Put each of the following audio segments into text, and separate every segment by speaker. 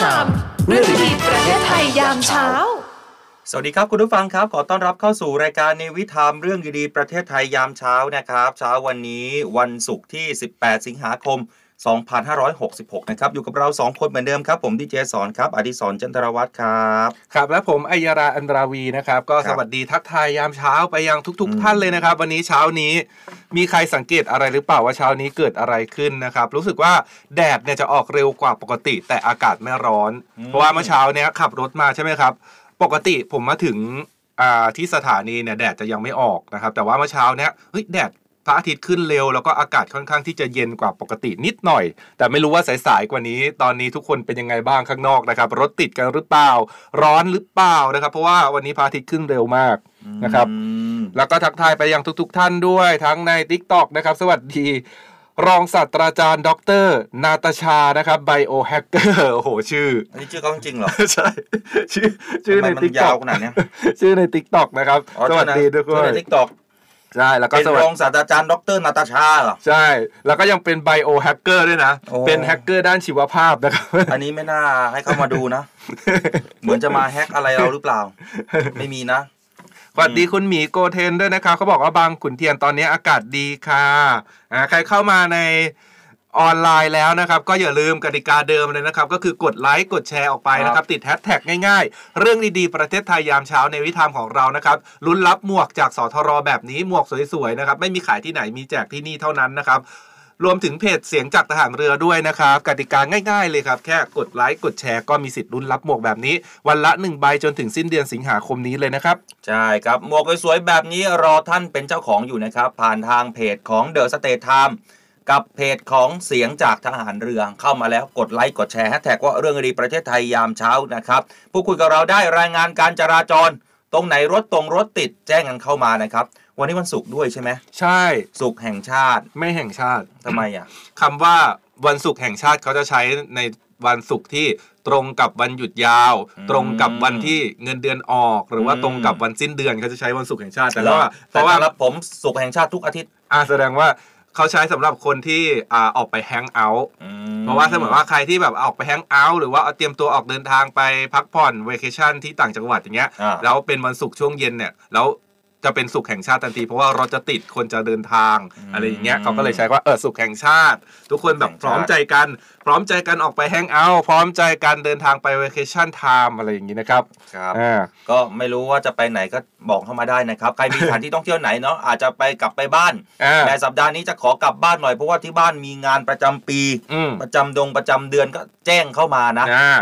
Speaker 1: ชา
Speaker 2: มเรื่องดีๆประเทศไทยยามเช้า
Speaker 3: สวัสดีครับคุณผู้ฟังครับ ขอต้อนรับเข้าสู่รายการในวิธามเรื่องดีๆประเทศไทยยามเช้านะครับ เช้าวันนี้วันศุกร์ที่ 18 สิงหาคม 2566 นะครับ อยู่กับเรา 2 คนเหมือนเดิมครับ ผมดีเจสอนครับ อดิศรจันทรวัตรครับ
Speaker 4: ครับ และผมอัยราอันราวีนะครับ ก็
Speaker 3: ครั
Speaker 4: ส
Speaker 3: บ
Speaker 4: วัสดีทักทายยามเช้าไปยังทุก
Speaker 3: อืม
Speaker 4: ๆท่านเลยนะครับ วันนี้เช้านี้มีใครสังเกตอะไรหรือเปล่าว่าเช้านี้เกิดอะไรขึ้นนะครับ รู้สึกว่าแดดเนี่ยจะออกเร็วกว่าปกติ แต่อากาศไม่ร้อน เพราะว่าเมื่อเช้าเนี้ยขับรถมาใช่ไหมครับ ปกติผมมาถึงอ่าที่สถานีเนี่ยแดดจะยังไม่ออกนะครับ แต่ว่าเมื่อเช้าเนี้ยเฮ้ยแดดพ ระอาทิตย์ขึ้นเร็ว แล้วก็อากาศค่อนข้างที่จะเย็นกว่าปกตินิดหน่อย แต่ไม่รู้ว่าสายๆกว่านี้ ตอนนี้ทุกคนเป็นยังไงบ้างข้างนอกนะครับ รถติดกันหรือเปล่า ร้อนหรือเปล่านะครับ เพราะว่าวันนี้พระอาทิตย์ขึ้นเร็วมากนะครับ
Speaker 3: อืม
Speaker 4: แล้วก็ทักทายไปยังทุก ๆ ท่านด้วยทั้งใน t ิ k t o k นะครับ สวัสดีรองศาสตราจารย์ ดร นาตาชานะครับไบโอแฮกเกอร์โอ้โหชื่อ
Speaker 3: อันนี้ชื่อเขาจริงๆเหรอ
Speaker 4: ใช่ ชื่อชื่อใน
Speaker 3: ทำไมมัน
Speaker 4: t ิ k t
Speaker 3: ยา
Speaker 4: o
Speaker 3: ว
Speaker 4: k
Speaker 3: ขนาดเนี้ย
Speaker 4: ชื่อใน t ิ k t o k นะครับ
Speaker 3: อ๋อ
Speaker 4: สวัสดีทุกค
Speaker 3: ชื่อนในทิกตอก
Speaker 4: ใช่แล้วก็
Speaker 3: เป็น
Speaker 4: สวัส
Speaker 3: ร
Speaker 4: ดี
Speaker 3: องศาสตราจารย์ดรนาตาชาเหรอ
Speaker 4: ใช่ แล้วก็ยังเป็นไบโอแฮกเกอร์ด้วยนะ
Speaker 3: โอ้
Speaker 4: เป็นแฮกเกอร์ด้านชีวภาพนะครับ
Speaker 3: อันนี้ไม่น่าให้เข้ามาดูนะ เหมือนจะมาแฮกอะไรเราหรือเปล่า ไม่มีนะ
Speaker 4: สวัสดีคุณหมีโกเทนด้วยนะครับเขาบอกว่าบางขุนเทียนตอนนี้อากาศดีค่ะอ่าใครเข้ามาใน ออนไลน์แล้วนะครับ ก็อย่าลืมกติกาเดิมเลยนะครับ ก็คือกดไลค์กดแชร์ออกไปนะครับ ติดแฮชแท็กง่ายๆ เรื่องดีๆ ประเทศไทยยามเช้าในวิธามของเรานะครับลุ้นรับหมวกจากสทรแบบนี้หมวกสวยๆนะครับ ไม่มีขายที่ไหนมีแจกที่นี่เท่านั้นนะครับรวมถึงเพจเสียงจากทหารเรือด้วยนะครับ กติกาง่ายๆเลยครับ แค่กดไลค์กดแชร์ก็มีสิทธิ์ลุ้นรับหมวกแบบนี้ วันละหนึ่งใบจนถึงสิ้นเดือนสิงหาคมนี้เลยนะครับ
Speaker 3: ใช่ครับ หมวกสวยๆแบบนี้รอท่านเป็นเจ้าของอยู่นะครับ ผ่านทางเพจของ The State Time กับเพจของเสียงจากทหารเรือเข้ามาแล้วกดไลค์กดแชร์แฮชแท็กว่าเรื่องดีประเทศไทยยามเช้านะครับพูดคุยกับเราได้รายงานการจราจร ตรงไหนรถตรงรถติดแจ้งกันเข้ามานะครับ วันนี้วันศุกร์ด้วยใช่ไหม
Speaker 4: ใช่
Speaker 3: ศุกร์แห่งชาติ
Speaker 4: ไม่แห่งชาติ
Speaker 3: ทำไมอะ
Speaker 4: คำว่าวันศุกร์แห่งชาติเขาจะใช้ในวันศุกร์ที่ตรงกับวันหยุดยาว
Speaker 3: อืม
Speaker 4: ตรงกับวันที่เงินเดือนออก หรือว่า
Speaker 3: อืม
Speaker 4: ตรงกับวันสิ้นเดือนเขาจะใช้วันศุกร์แห่งชาติแต่
Speaker 3: แล้ว
Speaker 4: ว่าเพ
Speaker 3: แต่
Speaker 4: ราะว่า
Speaker 3: สำหรับผมศุกร์แห่งชาติทุกอาทิตย์
Speaker 4: อ่าแสดงว่า เขาใช้สำหรับคนที่อ่าออกไป hang out เพราะว่าถ้าเหมือนว่าใครที่แบบออกไป hang out หรือว่าเอาเตรียมตัวออกเดินทางไปพักผ่อนเว c a ชั่นที่ต่างจังหวัดอย่างเงี้ย
Speaker 3: อ่า
Speaker 4: แล้วเป็นวันศุกร์ช่วงเย็นเนี่ยแล้ว จะเป็นศุกร์แห่งชาติทันทีเพราะว่ารถจะติดคนจะเดินทาง
Speaker 3: อืม
Speaker 4: อะไรอย่างเงี้ยเขาก็เลยใช้ว่าเออศุกร์แห่งชาติ ทุกคนแบบ
Speaker 3: แห่งชาติ
Speaker 4: พร้อมใจกัน พร้อมใจกันออกไป hang out พร้อมใจกันเดินทางไปเว c a ชั่นไทม์อะไรอย่างงี้นะครับ
Speaker 3: ครับ
Speaker 4: อ่า
Speaker 3: ก็ไม่รู้ว่าจะไปไหนก็บอกเข้ามาได้นะครับใครมีสถานที่ท่องเที่ยวไหนเนาะอาจจะไปกลับไปบ้าน
Speaker 4: อ่า
Speaker 3: แต่สัปดาห์นี้จะขอกลับบ้านหน่อยเพราะว่าที่บ้านมีงานประจำปี
Speaker 4: อืม
Speaker 3: ประจำดงประจำเดือนก็แจ้งเข้ามานะ
Speaker 4: อ่า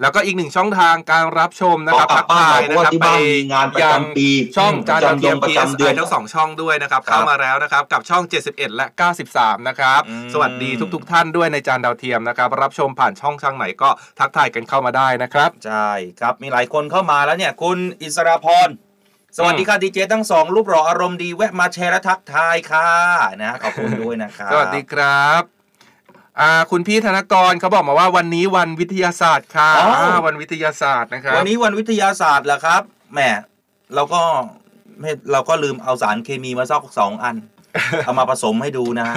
Speaker 4: แล้วก็อีกหนึ่งช่องทางการรับชมนะครับ
Speaker 3: ขอกลับบ้านหน่อยเพราะว่าที่บ้านมีงานประจำปี
Speaker 4: ช่อง
Speaker 3: อืม
Speaker 4: จานดาวเทียม
Speaker 3: ประจำเดือน
Speaker 4: PSI ทั้งสองช่องด้วยนะครับ
Speaker 3: ครับ
Speaker 4: เข้ามาแล้วนะครับกับช่อง 71 และ 93 นะครับ
Speaker 3: อืม
Speaker 4: สวัสดีทุก ๆ ท่านด้วยในจานดาวเทียมนะครับ รับชมผ่านช่องทางไหนก็ทักทายกันเข้ามาได้นะครับ
Speaker 3: ใช่ครับมีหลายคนเข้ามาแล้วเนี่ยคุณอิสราพรสวัสดีค่ะดีเจทั้งสองรูปหล่ออารมณ์ดีแวะมาแชร์และทักทายค่ะนะขอบคุณด้วยนะครับ
Speaker 4: สวัสดีครับ อ่าคุณพี่ธนกรเขาบอกมาว่าวันนี้วันวิทยาศาสตร์ค่ะ
Speaker 3: อ๋ออ่า
Speaker 4: วันวิทยาศาสตร์นะครับ
Speaker 3: วันนี้วันวิทยาศาสตร์เหรอครับแหมเราก็ไม่เราก็ลืมเอาสารเคมีมาสักสองอัน เอามาผสมให้ดูนะฮะ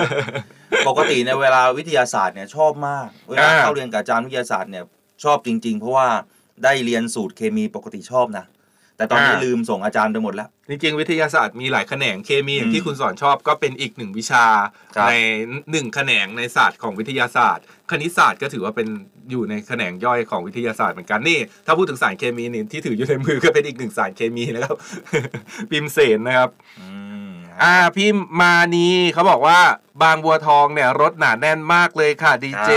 Speaker 3: ปกติในยเวลาวิทยาศาสตร์เนี่ยชอบมาก เวลา
Speaker 4: อ่า
Speaker 3: เข้าเรียนกับอาจารย์วิทยาศาสตร์เนี่ยชอบจริง ๆ เพราะว่าได้เรียนสูตรเคมีปกติชอบนะ แต่ตอนนี้ลืมส่งอาจารย์ไปหมดแล้ว
Speaker 4: จริงๆวิทยาศาสตร์มีหลายแขนงเคมีอย่างที่
Speaker 3: อืม
Speaker 4: คุณสอนชอบก็เป็นอีกหนึ่งวิชา
Speaker 3: ครับ
Speaker 4: ในหนึ่งแขนงในศาสตร์ของวิทยาศาสตร์ คณิตศาสตร์ก็ถือว่าเป็นอยู่ในแขนงย่อยของวิทยาศาสตร์เหมือนกันนี่ ถ้าพูดถึงสารเคมีนี่ที่ถืออยู่ในมือก็เป็นอีกหนึ่งสารเคมีนะครับ พิมเสนนะครับ
Speaker 3: อืม
Speaker 4: อ่าพี่มานีเขาบอกว่าบางบัวทองเนี่ยรถหนาแน่นมากเลยค่ะดีเจ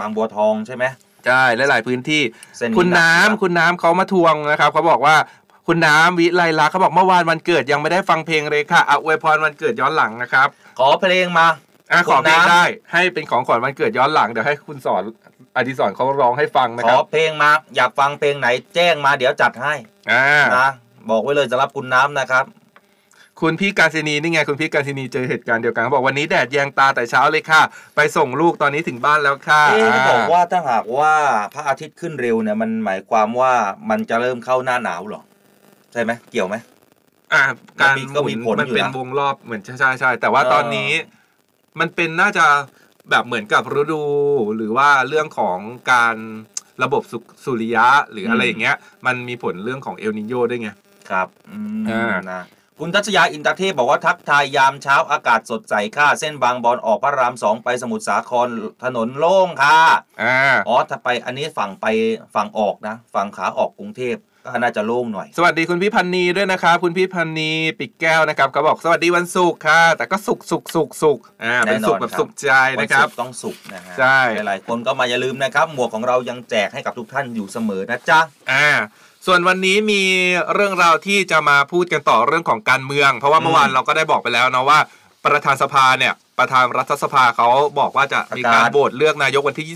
Speaker 3: บางบัวทองใช่ไหม
Speaker 4: ใช่หลายๆพื้นที่
Speaker 3: เส้น
Speaker 4: คุณน้ำ
Speaker 3: หก
Speaker 4: คุณน้ำเขามาทวงนะครับเขาบอกว่าคุณน้ำวิไลลักษณ์เขาบอกเมื่อวานวันเกิดยังไม่ได้ฟังเพลงเลยค่ะอะอวยพรวันเกิดย้อนหลังนะครับ
Speaker 3: ขอเพลงมา
Speaker 4: อะขอเพลง
Speaker 3: คุณน้ำ
Speaker 4: ได้ให้เป็นของขวัญวันเกิดย้อนหลังเดี๋ยวให้คุณสอนอดิศรเขาร้องให้ฟังนะ
Speaker 3: ข
Speaker 4: ค
Speaker 3: อ
Speaker 4: รับ
Speaker 3: เพลงมา อยากฟังเพลงไหนแจ้งมาเดี๋ยวจัดให้
Speaker 4: อ่า
Speaker 3: นะบอกไว้เลยสำหรับคุณน้ำนะครับ
Speaker 4: คุณพี่การศินีนี่ไงคุณพี่การศินีเจอเหตุการณ์เดียวกันเขาบอกวันนี้แดดแยงตาแต่เช้าเลยค่ะ ไปส่งลูกตอนนี้ถึงบ้านแล้วค่ะ
Speaker 3: เอ๊ะ
Speaker 4: อ่า
Speaker 3: บอกว่าถ้าหากว่าพระอาทิตย์ขึ้นเร็วเนี่ยมันหมายความว่ามันจะเริ่มเข้าหน้าหนาวเหรอใช่ไหมเกี่ยวไหม
Speaker 4: อ่าการ
Speaker 3: ก็
Speaker 4: หมุ
Speaker 3: มี
Speaker 4: น
Speaker 3: ผล
Speaker 4: มัน
Speaker 3: อยู่
Speaker 4: เป็น
Speaker 3: นะ
Speaker 4: วงรอบเหมือนใช่ใช่ใช่แต่ว่า
Speaker 3: เออ
Speaker 4: ตอนนี้มันเป็นน่าจะแบบเหมือนกับฤดู หรือว่าเรื่องของการระบบสุสุริยะหรืออะไรอย่างเงี้ย มันมีผลเรื่องของเอลนิโยด้วยไง
Speaker 3: ครับอืม
Speaker 4: อ่า
Speaker 3: นะ คุณทัศยาอินตาเทพบอกว่าทักทายยามเช้าอากาศสดใสค่ะ เส้นบางบอนออกพระรามสองไปสมุทรสาครถนนโล่งค่ะ
Speaker 4: อ่า
Speaker 3: อ๋อถ้าไปอันนี้ฝั่งไปฝั่งออกนะ ฝั่งขาออกกรุงเทพก็น่าจะโล่งหน่อย
Speaker 4: สวัสดีคุณพี่พันนีด้วยนะครับ คุณพี่พันนีปิกแก้วนะครับเขาบอกสวัสดีวันศุกร์ค่ะ แต่ก็สุกสุกสุกสุกอ่าเป็นสุกแบบ
Speaker 3: แน่นอนครับ
Speaker 4: สุขใจนะครับ
Speaker 3: วันศุกต้องสุกร์นะฮะ
Speaker 4: ใช่
Speaker 3: หลายๆคนก็มาอย่าลืมนะครับ หมวกของเรายังแจกให้กับทุกท่านอยู่เสมอนะจ๊ะ
Speaker 4: อ่า ส่วนวันนี้มีเรื่องราวที่จะมาพูดกันต่อเรื่องของการเมือง เพราะว่าเมื่อวานเราก็ได้บอกไปแล้วนะว่า ประธานสภาเนี่ยประธานรัฐสภาเขาบอกว่าจะมีการ
Speaker 3: ประกาศ
Speaker 4: โหวตเลือกนายกวันที่
Speaker 3: อื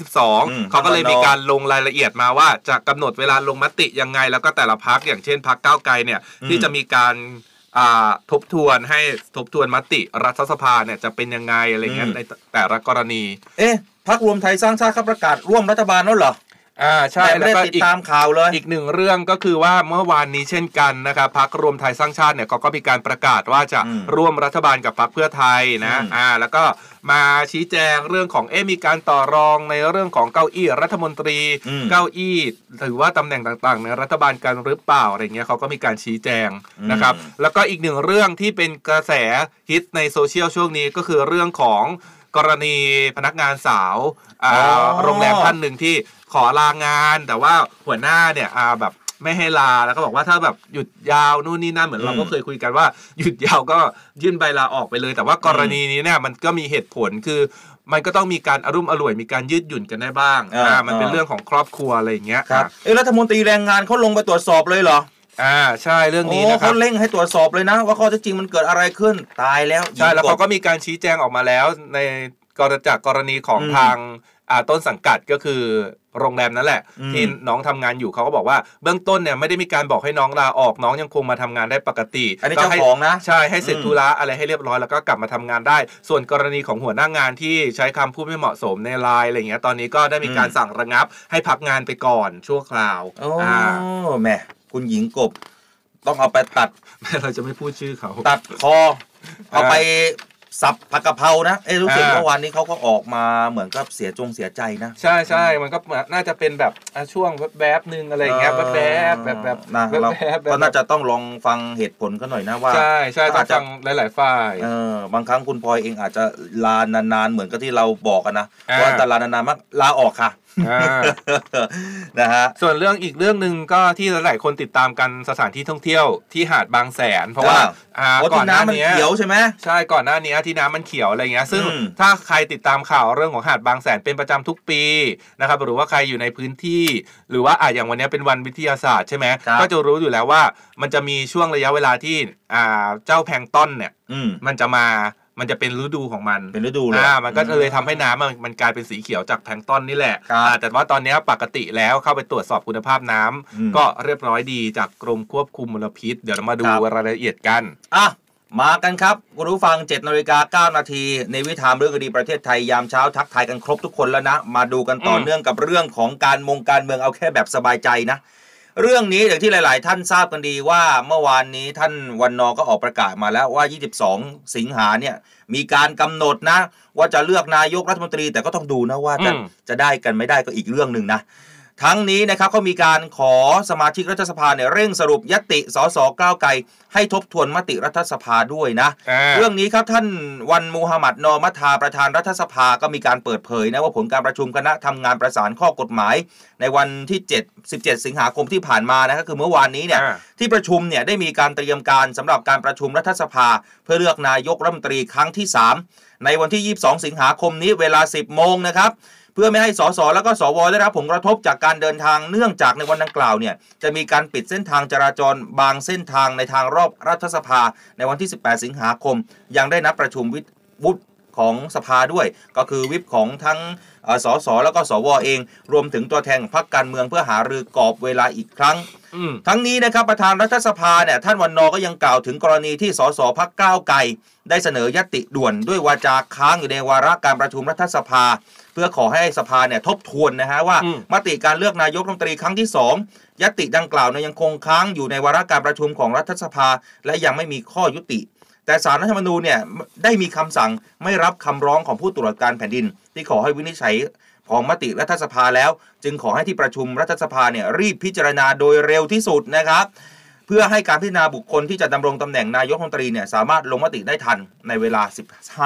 Speaker 3: ม
Speaker 4: 22 เขาก็เลยมีการลงรายละเอียดมาว่าจะกำหนดเวลาลงมติยังไง แล้วก็แต่ละพักอย่างเช่นพักก้าวไกลเนี่ยที่จะมีการอ่าทบทวนให้ทบทวนมติรัฐสภาเนี่ยจะเป็นยังไงอะไรเงี้ยในแต่ละกรณี
Speaker 3: เอ๊ะพักรวมไทยสร้างชาติเขาประกาศร่วมรัฐบาลแล้วเหรอ
Speaker 4: อ่าใช่
Speaker 3: แต่ไม่
Speaker 4: แล้ว
Speaker 3: ได้
Speaker 4: ก็
Speaker 3: ติด
Speaker 4: อีก
Speaker 3: ตามข่าวเลย
Speaker 4: อีกหนึ่งเรื่องก็คือว่าเมื่อวานนี้เช่นกันนะครับพักรวมไทยสร้างชาติเนี่ยเขาก็มีการประกาศว่าจะ
Speaker 3: อืม
Speaker 4: ร่วมรัฐบาลกับพักเพื่อไทยนะ
Speaker 3: อืม
Speaker 4: อ่าแล้วก็มาชี้แจงเรื่องของเอ๊ะมีการต่อรองในเรื่องของเก้าอี้รัฐมนตรี
Speaker 3: อืม
Speaker 4: เก้าอี้หรือว่าตำแหน่งต่างๆ ในรัฐบาลกันหรือเปล่าอะไรเงี้ยเขาก็มีการชี้แจงนะครับ
Speaker 3: อืม
Speaker 4: แล้วก็อีกหนึ่งเรื่องที่เป็นกระแสฮิตในโซเชียลช่วงนี้ก็คือเรื่องของ กรณีพนักงานสาวอ่า
Speaker 3: อ๋อ
Speaker 4: โรงแรมท่านหนึ่งที่ขอลางาน แต่ว่าหัวหน้าเนี่ยอ่าแบบไม่ให้ลาแล้วก็บอกว่าถ้าแบบหยุดยาวนู่นนี่นั่นเหมือนเราก็เคยคุยกันว่าหยุดยาวก็ยื่นใบลาออกไปเลย แต่ว่ากรณีนี้เนี่ยมันก็มีเหตุผลคือมันก็ต้องมีการอารมณ์อร่วยมีการยืดหยุ่นกันได้บ้าง
Speaker 3: อ่า
Speaker 4: อ่ามันเป็น
Speaker 3: อ่า
Speaker 4: เรื่องของครอบครัวอะไรอย่างเงี้ย
Speaker 3: ครับเอ๊ะรัฐมนตรีแรงงานเขาลงไปตรวจสอบเลยเหรอ
Speaker 4: อ่าใช่เรื่องนี้
Speaker 3: โอ้
Speaker 4: นะครั
Speaker 3: เขา
Speaker 4: บ
Speaker 3: เร่งให้ตรวจสอบเลยนะ ว่าข้อเท็จจริงมันเกิดอะไรขึ้นตายแล้ว
Speaker 4: ใช่แล้ว
Speaker 3: หญิง
Speaker 4: เขา
Speaker 3: บ
Speaker 4: ก็มีการชี้แจงออกมาแล้วในกรจากกรณีของ
Speaker 3: อืม
Speaker 4: ทางอ่าต้นสังกัดก็คือโรงแรมนั่นแหละ
Speaker 3: อืม
Speaker 4: ที่น้องทำงานอยู่เขาก็บอกว่าเบื้องต้นเนี่ยไม่ได้มีการบอกให้น้องลาออกน้องยังคงมาทำงานได้ปกติ
Speaker 3: อันนี้
Speaker 4: ก็
Speaker 3: เจ้า
Speaker 4: ให้
Speaker 3: ของนะ
Speaker 4: ใช่ให้เสร็จ
Speaker 3: อืม
Speaker 4: ธุระอะไรให้เรียบร้อยแล้วก็กลับมาทำงานได้ ส่วนกรณีของหัวหน้างานที่ใช้คำพูดไม่เหมาะสมในไลน์อะไรเงี้ยตอนนี้ก็ได้มีการสั่งระงับ ให้พักงานไปก่อนชั่วคราว
Speaker 3: โอ้
Speaker 4: อ่า
Speaker 3: แหม่คุณหญิงกบ ต้องเอาไปตัด
Speaker 4: เราจะไม่พูดชื่อเขา
Speaker 3: ตัดคอ เอาไปสับผักกะเพรานะ เอ้รู้สึก
Speaker 4: อ่า
Speaker 3: เมื่อวานนี้เขาก็ออกมาเหมือนกับเสียจงเสียใจนะ
Speaker 4: ใช่ใช่มันก็น่าจะเป็นแบบอะช่วงแวบๆหนึ่งอะไรอย่างเงี้ยแวบๆแบบแบบ
Speaker 3: นะ
Speaker 4: แบบ
Speaker 3: เรา
Speaker 4: แบบแบบ
Speaker 3: ก็น่าจะต้องลองฟังเหตุผลกันหน่อยนะว่า
Speaker 4: ใช่ใช่ต้อ
Speaker 3: อาจ
Speaker 4: ง
Speaker 3: จะ
Speaker 4: ฟังหลาย ๆ ฝ่าย
Speaker 3: เออบางครั้งคุณพลอยเองอาจจะลานานๆเหมือนกับที่เราบอกกันนะ
Speaker 4: อ่า
Speaker 3: ว่าแต่ลานานๆมากลาออกค่ะ
Speaker 4: อ่า
Speaker 3: นะฮะ
Speaker 4: ส่วนเรื่องอีกเรื่องหนึ่งก็ที่หลายๆคนติดตามกันสถานที่ท่องเที่ยวที่หาดบางแสน เพราะว่า
Speaker 3: จ้า
Speaker 4: อ่า
Speaker 3: โอ้
Speaker 4: ก่อ
Speaker 3: ที่
Speaker 4: นหน้า
Speaker 3: น้ำมัน
Speaker 4: นี้
Speaker 3: เขียวใช่ไหม
Speaker 4: ใช่ก่อนหน้านี้ที่น้ำมันเขียวอะไรเงี้ยซึ่ง
Speaker 3: อืม
Speaker 4: ถ้าใครติดตามข่าวเรื่องของหาดบางแสนเป็นประจำทุกปีนะครับหรือว่าใครอยู่ในพื้นที่ หรือว่าอะอย่างวันนี้เป็นวันวิทยาศาสตร์ใช่ไหม
Speaker 3: ครับ
Speaker 4: ก็จะรู้อยู่แล้วว่ามันจะมีช่วงระยะเวลาที่อ่าเจ้าแพลงก์ต้นเนี่ย
Speaker 3: อืม
Speaker 4: มันจะมา มันจะเป็นฤดูของมัน
Speaker 3: เป็นฤดูเลย
Speaker 4: อ่ามันก็เลยทำให้น้ำมันมันกลายเป็นสีเขียวจากแพลงก์ต้นนี่แหละ
Speaker 3: ครับ
Speaker 4: อ่าแต่ว่าตอนนี้ปกติแล้วเข้าไปตรวจสอบคุณภาพน้ำ
Speaker 3: อืม
Speaker 4: ก็เรียบร้อยดีจากกรมควบคุมมลพิษ เดี๋ยวเรามาดู
Speaker 3: ครับ
Speaker 4: รายละเอียดกัน
Speaker 3: อะมากันครับคุณผู้ฟัง7นาฬิกา9นาทีในวิถามเรื่องคดีประเทศไทยยามเช้าทักทายกันครบทุกคนแล้วนะ มาดูกันต่ออ
Speaker 4: ม
Speaker 3: เนื่องกับเรื่องของการมงการเมืองเอาแค่แบบสบายใจนะ เรื่องนี้อย่างที่หลาย ๆ ท่านทราบกันดีว่าเมื่อวานนี้ท่านวันนอก็ออกประกาศมาแล้วว่า 22 สิงหาเนี่ยมีการกำหนดนะ ว่าจะเลือกนายกรัฐมนตรีแต่ก็ต้องดูนะว่าจะ
Speaker 4: อืม
Speaker 3: จะได้กันไม่ได้ก็อีกเรื่องหนึ่งนะ ทั้งนี้นะครับเขามีการขอสมาชิกรัฐสภาเนี่ยเร่งสรุปยติสสก้าวไกล ให้ทบทวนมติรัฐสภาด้วยนะ
Speaker 4: อ่า
Speaker 3: เรื่องนี้ครับท่านวันมูฮัมหมัดนอมัทาประธานรัฐสภาก็มีการเปิดเผยนะว่าผลการประชุมคณะทำงานประสานข้อกฎหมาย ในวันที่ 7 17 สิงหาคมที่ผ่านมานะก็คือเมื่อวานนี้เนี่ย
Speaker 4: อ่า
Speaker 3: ที่ประชุมเนี่ยได้มีการเตรียมการสำหรับการประชุมรัฐสภา เพื่อเลือกนายกรัฐมนตรีครั้งที่ 3 ในวันที่ 22 สิงหาคมนี้เวลา 10 โมงนะครับ เพื่อไม่ให้สสแล้วก็สวได้รับผลกระทบจากการเดินทางเนื่องจากในวันดังกล่าวเนี่ยจะมีการปิดเส้นทางจราจรบางเส้นทางในทางรอบรัฐสภาในวันที่ 18 สิงหาคม ยังได้นัดประชุมวิวุฒิของสภาด้วย ก็คือวิปของทั้งสสแล้วก็สวเอง รวมถึงตัวแทนของพรรคการเมืองเพื่อหารือกรอบเวลาอีกครั้งทั้งนี้นะครับประธานรัฐสภาเนี่ยท่านวันนอร์ก็ยังกล่าวถึงกรณีที่สสพักก้าวไกลได้เสนอยติด่วนด้วยวาจาค้างอยู่ในวาระการประชุมรัฐสภา เพื่อขอให้สภาเนี่ยทบทวนนะฮะว่า
Speaker 4: อืม
Speaker 3: มติการเลือกนายกรัฐมนตรีครั้งที่สองยติดังกล่าวเนี่ยยังคงค้างอยู่ในวาระการประชุมของรัฐสภา และยังไม่มีข้อยุติ แต่สารรัฐธรรมนูญเนี่ยได้มีคำสั่งไม่รับคำร้องของผู้ตรวจการแผ่นดิน ที่ขอให้วินิจฉัย ของมติรัฐสภาแล้ว จึงขอให้ที่ประชุมรัฐสภาเนี่ยรีบพิจารณาโดยเร็วที่สุดนะครับ เพื่อให้การพิจารณาบุคคลที่จะดำรงตำแหน่งนายกรัฐมนตรีเนี่ยสามารถลงมติได้ทันในเวลา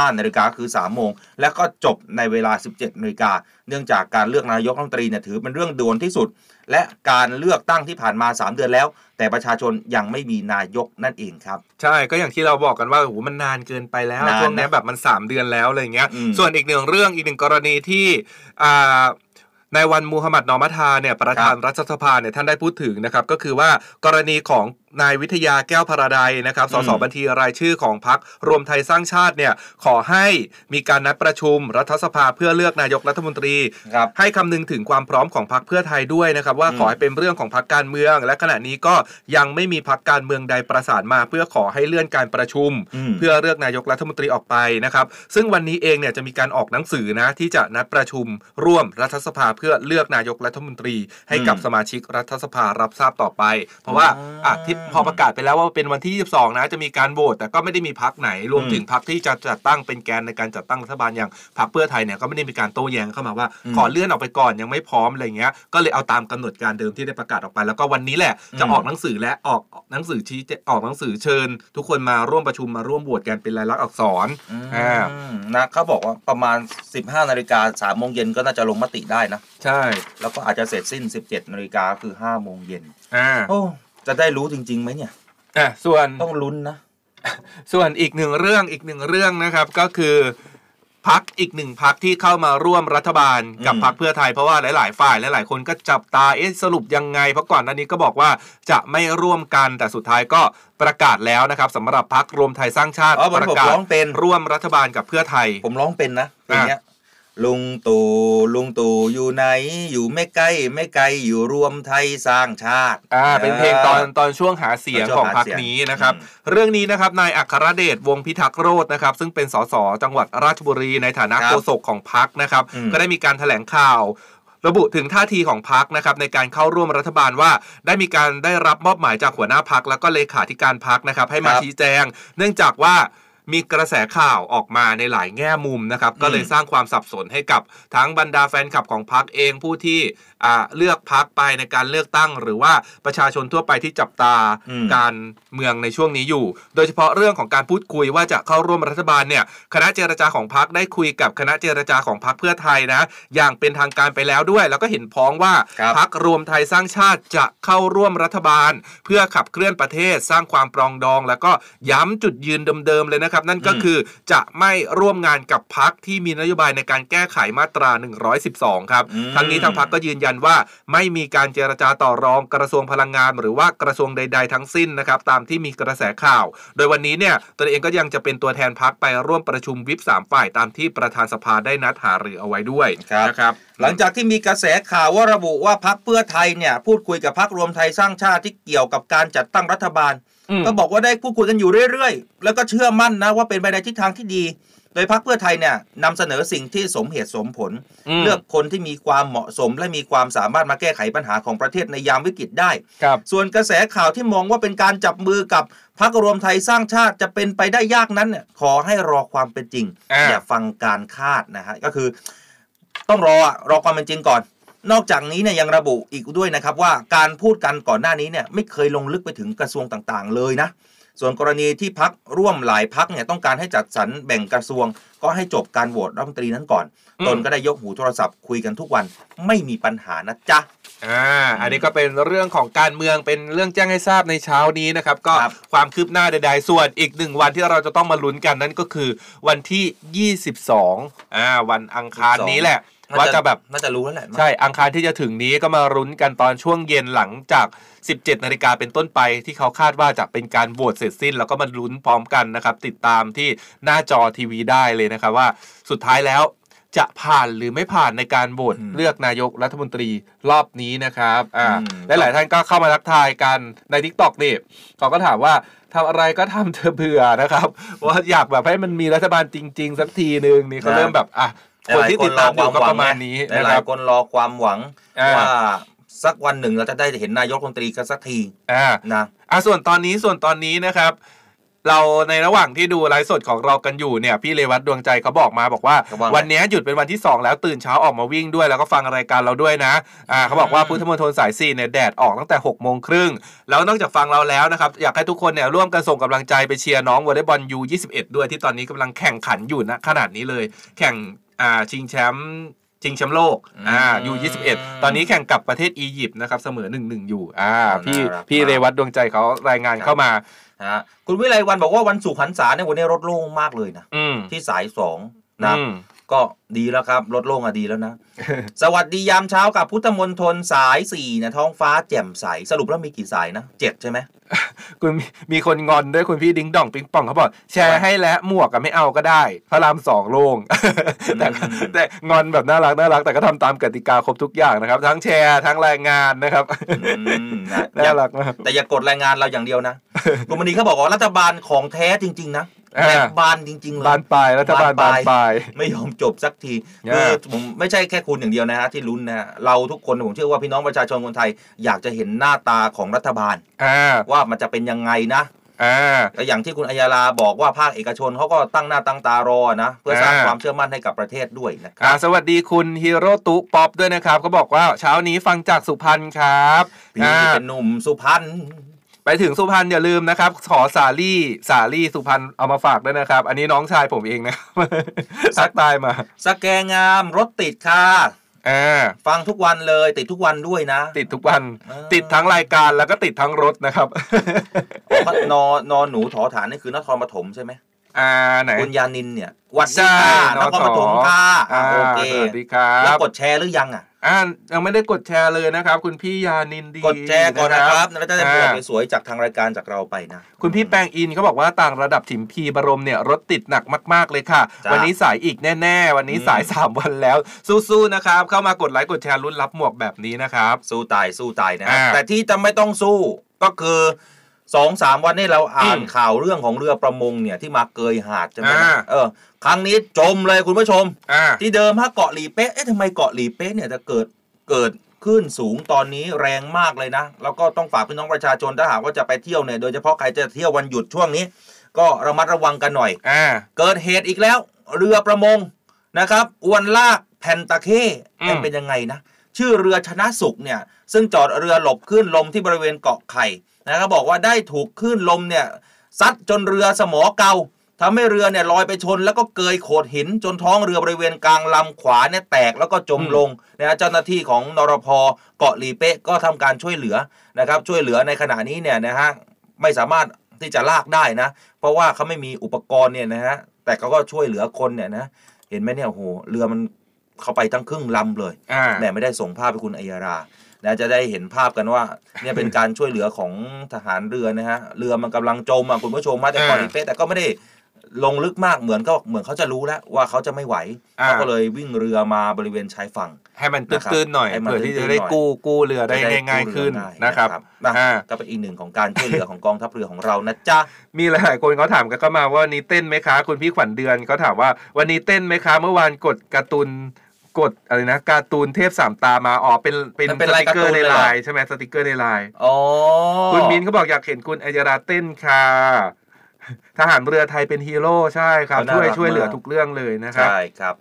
Speaker 3: 15นาฬิกาคือ 3 โมง และก็จบในเวลา 17นาฬิกาเนื่องจากการเลือกนายกรัฐมนตรีเนี่ยถือเป็นเรื่องด่วนที่สุด และการเลือกตั้งที่ผ่านมา 3 เดือนแล้ว แต่ประชาชนยังไม่มีนายกนั่นเองครับ
Speaker 4: ใช่ก็อย่างที่เราบอกกันว่าโอ้โหมันนานเกินไปแล้ว
Speaker 3: นานนะ
Speaker 4: ช่วงเนี้ยแบบมัน 3 เดือนแล้วอะไรอย่างเงี้ย
Speaker 3: อืม
Speaker 4: ส่วนอีกหนึ่งเรื่องอีกหนึ่งกรณีที่อ่า ในวันมูฮัมหมัดนอมัทาเนี่ยประธานรัฐสภาเนี่ยท่านได้พูดถึงนะครับก็คือว่ากรณีของนายวิทยาแก้วพาราไดยนะครับ สส
Speaker 3: อืม
Speaker 4: บัญชีรายชื่อของพรรครวมไทยสร้างชาติเนี่ยขอให้มีการนัดประชุมรัฐสภาเพื่อเลือกนายกรัฐมนตรี
Speaker 3: ครับ
Speaker 4: ให้คำนึงถึงความพร้อมของพรรคเพื่อไทยด้วยนะครับ ว่า
Speaker 3: อืม
Speaker 4: ขอให้เป็นเรื่องของพรรคการเมือง และขณะนี้ก็ยังไม่มีพรรคการเมืองใดประสานมา เพื่อขอให้เลื่อนการประชุม
Speaker 3: อืม
Speaker 4: เพื่อเลือกนายกรัฐมนตรีออกไปนะครับ ซึ่งวันนี้เองเนี่ยจะมีการออกหนังสือนะที่จะนัดประชุมร่วมรัฐสภาเพื่อเลือกนายกรัฐมนตรี ให้กับ
Speaker 3: อืม
Speaker 4: สมาชิกรัฐสภารับทราบต่อไป เพราะว่า
Speaker 3: อ่า
Speaker 4: อะที่พอประกาศไปแล้วว่าเป็นวันที่ 22 นะ จะมีการโหวตแต่ก็ไม่ได้มีพรรคไหน รวม
Speaker 3: อืม
Speaker 4: ถึงพรรคที่จะจัดตั้งเป็นแกนในการจัดตั้งรัฐบาลอย่างพรรคเพื่อไทยเนี่ยก็ไม่ได้มีการโต้แย้งเข้ามาว่า
Speaker 3: อืม
Speaker 4: ขอเลื่อนออกไปก่อนยังไม่พร้อมอะไรเงี้ยก็เลยเอาตามกำหนดการเดิมที่ได้ประกาศออกไป แล้วก็วันนี้แหละจะ
Speaker 3: อืม
Speaker 4: ออกหนังสือและออกหนังสือชี้แจงออกหนังสือเชิญ ทุกคนมาร่วมประชุมมาร่วมโหวตกันเป็นลายลักษณ์อักษรอ่า
Speaker 3: อืมนะเขาบอกว่าประมาณ 15นาฬิกา3โมงเย็นก็น่าจะลงมติได้นะ
Speaker 4: ใช่
Speaker 3: แล้วก็อาจจะเสร็จสิ้น 17นาฬิกาคือ5โมงเย็น
Speaker 4: อ่า
Speaker 3: โอ้ จะได้รู้จริงๆไหมเนี่ย
Speaker 4: อะส่วน
Speaker 3: ต้องลุ้นนะ
Speaker 4: ส่วนอีกหนึ่งเรื่องอีกหนึ่งเรื่องนะครับก็คือพักอีกหนึ่งพักที่เข้ามาร่วมรัฐบาลกับ
Speaker 3: อืม
Speaker 4: พักเพื่อไทยเพราะว่าหลาย ๆ ฝ่ายหลาย ๆ คนก็จับตาเอ๊ะสรุปยังไง เพราะก่อนหน้านี้ก็บอกว่าจะไม่ร่วมกันแต่สุดท้ายก็ประกาศแล้วนะครับสำหรับพักรวมไทยสร้างชาติ
Speaker 3: อ๋อผม
Speaker 4: ประ
Speaker 3: ผม
Speaker 4: กาศ
Speaker 3: ร้องเป็น
Speaker 4: ร่วมรัฐบาลกับเพื่อไทย
Speaker 3: ผมร้องเป็นนะเพลงเนี้ย ลุงตู่ลุงตู่อยู่ไหน อยู่ไม่ใกล้ไม่ไกลอยู่รวมไทยสร้างชาติ
Speaker 4: อ่า เป็นเพลงตอนตอนช่วงหาเสียง
Speaker 3: ตอนช่
Speaker 4: ข
Speaker 3: ว
Speaker 4: องง
Speaker 3: หา
Speaker 4: พรรค
Speaker 3: เสียง
Speaker 4: นี้นะครับ
Speaker 3: อืม
Speaker 4: เรื่องนี้นะครับนายอัครเดชวงศ์พิทักษ์โรจน์นะครับ ซึ่งเป็นสสจังหวัดราชบุรีในฐานะครับโฆษกของพรรคนะครับ
Speaker 3: อืม
Speaker 4: ก็ได้มีการแถลงข่าวระบุถึงท่าทีของพรรคนะครับในการเข้าร่วมรัฐบาลว่า ได้มีการได้รับมอบหมายจากหัวหน้าพรรคแล้วก็เลขาธิการพรรคนะครับ ให้มา
Speaker 3: ครับ
Speaker 4: ชี้แจง เนื่องจากว่า มีกระแสข่าวออกมาในหลายแง่มุมนะครับ ก็เลยสร้างความสับสนให้กับทั้งบรรดาแฟนคลับของพรรคเองผู้ที่อ่าเลือกพรรคไปในการเลือกตั้ง หรือว่าประชาชนทั่วไปที่จับตา
Speaker 3: อืม
Speaker 4: การเมืองในช่วงนี้อยู่ โดยเฉพาะเรื่องของการพูดคุยว่าจะเข้าร่วมรัฐบาลเนี่ยคณะเจรจาของพรรคได้คุยกับคณะเจรจาของพรรคเพื่อไทยนะ อย่างเป็นทางการไปแล้วด้วย แล้วก็เห็นพ้องว่า
Speaker 3: ครับ
Speaker 4: พรรครวมไทยสร้างชาติจะเข้าร่วมรัฐบาล เพื่อขับเคลื่อนประเทศสร้างความปรองดอง แล้วก็ย้ำจุดยืนเดิมๆเลยนะครับนั่นก็
Speaker 3: อืม
Speaker 4: คือจะไม่ร่วมงานกับพรรคที่มีนโยบายในการแก้ไขมาตรา 112 ครับ
Speaker 3: อืม
Speaker 4: ทั้งนี้ทางพรรคก็ยืนยันว่าไม่มีการเจรจาต่อรองกระทรวงพลังงาน หรือว่ากระทรวงใด ๆ ทั้งสิ้นนะครับตามที่มีกระแสข่าว โดยวันนี้เนี่ยตนเองก็ยังจะเป็นตัวแทนพรรคไปร่วมประชุมวิปสามฝ่ายตามที่ประธานสภาได้นัดหารือเอาไว้ด้วย
Speaker 3: ครับ
Speaker 4: นะครับ
Speaker 3: หลังจากที่มีกระแสข่าวว่าระบุว่าพักเพื่อไทยเนี่ยพูดคุยกับพักรวมไทยสร้างชาติที่เกี่ยวกับการจัดตั้งรัฐบาล
Speaker 4: อืม
Speaker 3: ก็บอกว่าได้พูดคุยกันอยู่เรื่อยๆ แล้วก็เชื่อมั่นนะว่าเป็นไปในทิศทางที่ดี โดยพักเพื่อไทยเนี่ยนำเสนอสิ่งที่สมเหตุสมผล
Speaker 4: ม
Speaker 3: เลือกคนที่มีความเหมาะสม และมีความสามารถมาแก้ไขปัญหาของประเทศในยามวิกฤตได้
Speaker 4: ครับ
Speaker 3: ส่วนกระแสข่าวที่มองว่าเป็นการจับมือกับพรรครวมไทยสร้างชาติจะเป็นไปได้ยากนั้นเนี่ยขอให้รอความเป็นจริง
Speaker 4: อ่า
Speaker 3: อย่าฟังการคาดนะฮะก็คือ ต้องรออะรอความเป็นจริงก่อน นอกจากนี้เนี่ยยังระบุอีกด้วยนะครับว่าการพูดกันก่อนหน้านี้เนี่ยไม่เคยลงลึกไปถึงกระทรวงต่างๆ เลยนะ ส่วนกรณีที่พักร่วมหลายพักเนี่ยต้องการให้จัดสรรแบ่งกระทรวง ก็ให้จบการโหวตรัฐมนตรีนั้นก่อน
Speaker 4: อืม
Speaker 3: ตนก็ได้ยกหูโทรศัพท์คุยกันทุกวันไม่มีปัญหานะจ๊ะ
Speaker 4: อ่าอันนี้ก็เป็นเรื่องของการเมืองเป็นเรื่องแจ้งให้ทราบในเช้านี้นะครับ ก็
Speaker 3: ครับ
Speaker 4: ความคืบหน้าใดๆ ส่วนอีกหนึ่งวันที่เราจะต้องมาลุ้นกันนั่นก็คือวันที่ 22อ่าวันอังคารนี้แหละว่าจะแบบ
Speaker 3: น่าจะรู้แล้วแหละ
Speaker 4: ใช่อังคารที่จะถึงนี้ก็มารุ้นกันตอนช่วงเย็นหลังจาก 17 นาฬิกาเป็นต้นไปที่เขาคาดว่าจะเป็นการโหวตเสร็จสิ้น แล้วก็มาลุ้นพร้อมกันนะครับ ติดตามที่หน้าจอทีวีได้เลยนะครับว่าสุดท้ายแล้ว จะผ่านหรือไม่ผ่านในการโหวต
Speaker 3: อืม
Speaker 4: เลือกนายกรัฐมนตรีรอบนี้นะครับอ่า
Speaker 3: อืม
Speaker 4: และหลายท่านก็เข้ามาทักทายกันใน t ิ k t o k นี่เขาก็ถามว่าทำอะไรก็ทำเธอะเบื่อนะครับว่าอยากแบบให้มันมีรัฐบาลจริง ๆ สักทีหนึ่งนี่เขาเริ่มแบบอะคนที่ติดตามอยู่ก็ประมาณนี้
Speaker 3: ห
Speaker 4: นะค
Speaker 3: ลา
Speaker 4: รั
Speaker 3: ย
Speaker 4: บ
Speaker 3: ๆคนรอความหวัง
Speaker 4: อ่า
Speaker 3: ว่าสักวันหนึ่งเราจะได้เห็นนายกรัฐมนตรีกันสักที
Speaker 4: อ่า
Speaker 3: นะ
Speaker 4: อะส่วนตอนนี้ส่วนตอนนี้นะครับ เราในระหว่างที่ดูไลฟ์สดของเรากันอยู่เนี่ยพี่เรวัตดวงใจเขาบอกมาบอกว่า
Speaker 3: เขาว่าไง
Speaker 4: วันนี้หยุดเป็นวันที่ 2 แล้วตื่นเช้าออกมาวิ่งด้วย แล้วก็ฟังรายการเราด้วยนะอ่าเขาบอกว่า
Speaker 3: อืม
Speaker 4: พุทธมณฑลสาย4เนี่ยแดดออกตั้งแต่6กโมงครึ่งแล้วนอกจากฟังเราแล้วนะครับอยากให้ทุกคนเนี่ยร่วมกันส่งกำลังใจไปเชียร์น้องวอลเลย์บอลยู21 ด้วยที่ตอนนี้กำลังแข่งขันอยู่ณขนาดนี้เลย แข่งอ่าชิงแชมป์ชิงแชมป์โลกอ่ายู21 ตอนนี้แข่งกับประเทศอียิปต์นะครับเสมอ1นหนึ่งอยู่อ่าพี่
Speaker 3: น่ารัก
Speaker 4: พี่
Speaker 3: มาก
Speaker 4: เรวัตดวงใจเขารายงานเข้ามา
Speaker 3: ฮะคุณวิไลวันบอกว่าวันสุขหันษาเนี่ยวันนี้รถโล่งมากเลยนะ
Speaker 4: อืม
Speaker 3: ที่สายสองนะ
Speaker 4: อืม
Speaker 3: ก็ดีแล้วครับรถโล่งอะดีแล้วนะ สวัสดียามเช้ากับพุทธมณฑลสายสี่นะท้องฟ้าแจ่มใสสรุปแล้วมีกี่สายนะเจ็ดใช่ไหม
Speaker 4: คุณมีคนงอนด้วยคุณพี่ดิ้งด่องปิงปองเขาบอกแชร์ให้แล้วหมวกกับไม่เอาก็ได้ พระรามสองโล่งแต่
Speaker 3: อืม
Speaker 4: แต่งอนแบบน่ารักน่ารักแต่ก็ทำตามกติกาครบทุกอย่างนะครับ ทั้งแชร์ทั้งรายงานนะครับ
Speaker 3: อืมนะอ
Speaker 4: น่า
Speaker 3: ย่า
Speaker 4: รักมาก
Speaker 3: แต่อย่ากดรายงานเราอย่างเดียวนะคุณมณีเขาบอกว่ารัฐบาลของแท้จริง ๆ นะ
Speaker 4: อ่า
Speaker 3: แบบบานจริงๆเลย
Speaker 4: บานปลายรัฐบาลบานปลาย
Speaker 3: ไม่ยอมจบสักที
Speaker 4: อ่า
Speaker 3: คือผมไม่ใช่แค่คุณอย่างเดียวนะฮะที่ลุ้นนะฮะเราทุกคนผมเชื่อว่าพี่น้องประชาชนคนไทย อยากจะเห็นหน้าตาของรัฐบาล
Speaker 4: อ่า
Speaker 3: ว่ามันจะเป็นยังไงนะ
Speaker 4: อ่า
Speaker 3: แล้วอย่างที่คุณอัยยาลาบอกว่าภาคเอกชนเขาก็ตั้งหน้าตั้งตารอนะ เพื่อสร้าง
Speaker 4: อ่า
Speaker 3: ความเชื่อมั่นให้กับประเทศด้วยนะค
Speaker 4: อ่า
Speaker 3: รับ
Speaker 4: สวัสดีคุณฮีโร่ตุป๊อปด้วยนะครับเขาบอกว่าเช้านี้ฟังจากสุพรรณครับ
Speaker 3: พี่
Speaker 4: อ่า
Speaker 3: เป็นหนุ่มสุพรรณ
Speaker 4: ไปถึงสุพรรณอย่าลืมนะครับขอสาลี่สาลี่สุพรรณเอามาฝากด้วยนะครับ อันนี้น้องชายผมเองนะครับซักตายมา
Speaker 3: สแกงามรถติดค่ะ
Speaker 4: อ่า
Speaker 3: ฟังทุกวันเลยติดทุกวันด้วยนะ
Speaker 4: ติดทุกวัน
Speaker 3: เออ
Speaker 4: ติดทั้งรายการแล้วก็ติดทั้งรถนะครับ
Speaker 3: นอนอนหนูถอฐานนี่คือนครปฐมใช่ไหม
Speaker 4: อ่าไหน
Speaker 3: คุณยานินเนี่ยวัดดี
Speaker 4: ใช่
Speaker 3: ค่ะ
Speaker 4: น
Speaker 3: นครปฐมค่ะ
Speaker 4: อ่า
Speaker 3: อ่าโอเค
Speaker 4: สวัสดีครั
Speaker 3: แล้ว
Speaker 4: บ
Speaker 3: กดแชร์หรือยังอะ
Speaker 4: อ่ายังไม่ได้กดแชร์เลยนะครับ คุณพี่ยานินดี
Speaker 3: กดแชร์ก่อนนะครับแล้วจะได้บวก
Speaker 4: อ่า
Speaker 3: สวยๆจากทางรายการจากเราไปนะ
Speaker 4: คุณพี่แปงอินเขาบอกว่าต่างระดับถิมพีบรมเนี่ยรถติดหนักมาก ๆ เลยค่ะ
Speaker 3: จ้ะ
Speaker 4: วันนี้สายอีกแน่ ๆ วันนี้
Speaker 3: อืม
Speaker 4: สาย3วันแล้ว สู้ๆนะครับ เข้ามากดไลค์กดแชร์รุ่นรับหมวกแบบนี้นะครับ
Speaker 3: สู้ตายสู้ตายนะฮะ
Speaker 4: อ่า
Speaker 3: แต่ที่จะไม่ต้องสู้ก็คือ สองสามวันนี้เราอ่าน
Speaker 4: อืม
Speaker 3: ข่าวเรื่องของเรือประมงเนี่ยที่มาเกยหาดใช่ไหม
Speaker 4: อ่า
Speaker 3: เออ ครั้งนี้จมเลยคุณผู้ชม
Speaker 4: อ่า
Speaker 3: ที่เดิมถ้าเกาะหลีเป๊ะเอ๊ะทำไมเกาะหลีเป๊ะเนี่ยจะเกิดเกิดขึ้นสูงตอนนี้แรงมากเลยนะ แล้วก็ต้องฝากพี่น้องประชาชนถ้าหากว่าจะไปเที่ยวเนี่ยโดยเฉพาะใครจะเที่ยววันหยุดช่วงนี้ ก็ระมัดระวังกันหน่อย
Speaker 4: อ่า
Speaker 3: เกิดเหตุอีกแล้ว เรือประมงนะครับอวนลากแผ่นตะเข้
Speaker 4: อืม
Speaker 3: เอ๊ะเป็นยังไงนะ ชื่อเรือชนะสุขเนี่ย ซึ่งจอดเรือหลบคลื่นลมที่บริเวณเกาะไข่ นะครับบอกว่าได้ถูกคลื่นลมเนี่ยซัดจนเรือสมอเกาทำให้เรือเนี่ยลอยไปชนแล้วก็เกยโขดหิน จนท้องเรือบริเวณกลางลำขวาเนี่ยแตกแล้วก็จมลงนะฮะเจ้าหน้าที่ของนรพเกาะหลีเป๊ะก็ทำการช่วยเหลือนะครับ ช่วยเหลือในขณะนี้เนี่ยนะฮะไม่สามารถที่จะลากได้นะ เพราะว่าเขาไม่มีอุปกรณ์เนี่ยนะฮะแต่เขาก็ช่วยเหลือคนเนี่ยนะเห็นไหมเนี่ยโอ้โหเรือมันเข้าไปทั้งครึ่งลำเลย
Speaker 4: อ่า
Speaker 3: แหม่ไม่ได้ส่งภาพไปคุณอัยยารา นะจะได้เห็นภาพกันว่าเนี่ยเป็นการช่วยเหลือของทหารเรือนะฮะเรือมันกำลังจมอะคุณผู้ชมมาแต่ก่อน
Speaker 4: อ่า
Speaker 3: อีเป๊ะแต่ก็ไม่ได้ลงลึกมากเหมือนก็เหมือนเขาจะรู้แล้วว่าเขาจะไม่ไหว
Speaker 4: อ่า
Speaker 3: เขาก็เลยวิ่งเรือมาบริเวณชายฝั่ง
Speaker 4: ให้มันตื้นๆหน่อย
Speaker 3: ให้มัน
Speaker 4: เผื่อที่
Speaker 3: ตื้
Speaker 4: จะ
Speaker 3: นๆ
Speaker 4: ได้
Speaker 3: หน่อย
Speaker 4: กู้กู้เรือได้
Speaker 3: จะ
Speaker 4: ง่าย
Speaker 3: กู้
Speaker 4: ๆขึ้น
Speaker 3: เรือได้
Speaker 4: นะครับ
Speaker 3: นะ
Speaker 4: อ่า
Speaker 3: ก็เป็นอีกหนึ่งของการช่วยเหลือของกองทัพเรือของเรานะจ๊ะ
Speaker 4: มีหลายๆคนเขาถามกันเข้ามาว่าวันนี้เต้นไหมคะ คุณพี่ขวัญเดือนเขาถามว่าวันนี้เต้นไหมคะ เมื่อวานกดการ์ตูน กดอะไรนะการ์ตูนเทพสามตามาอ๋อเป็นเป็น
Speaker 3: มันเป็น
Speaker 4: ส
Speaker 3: ลาย
Speaker 4: ติกเกอ
Speaker 3: การ์ตูน
Speaker 4: ร์ใน
Speaker 3: เลยเหรอ
Speaker 4: ไลน์ใช่ไหมสติกเกอร์ในไลน์
Speaker 3: อ๋อ
Speaker 4: คุณมินเขาบอกอยากเห็นคุณอัยราเต้นค่ะทหารเรือไทยเป็นฮีโร่ใช่ครับช่วยช่วยเหลือทุกเรื่องเลยนะครับ
Speaker 3: ใช่ครับ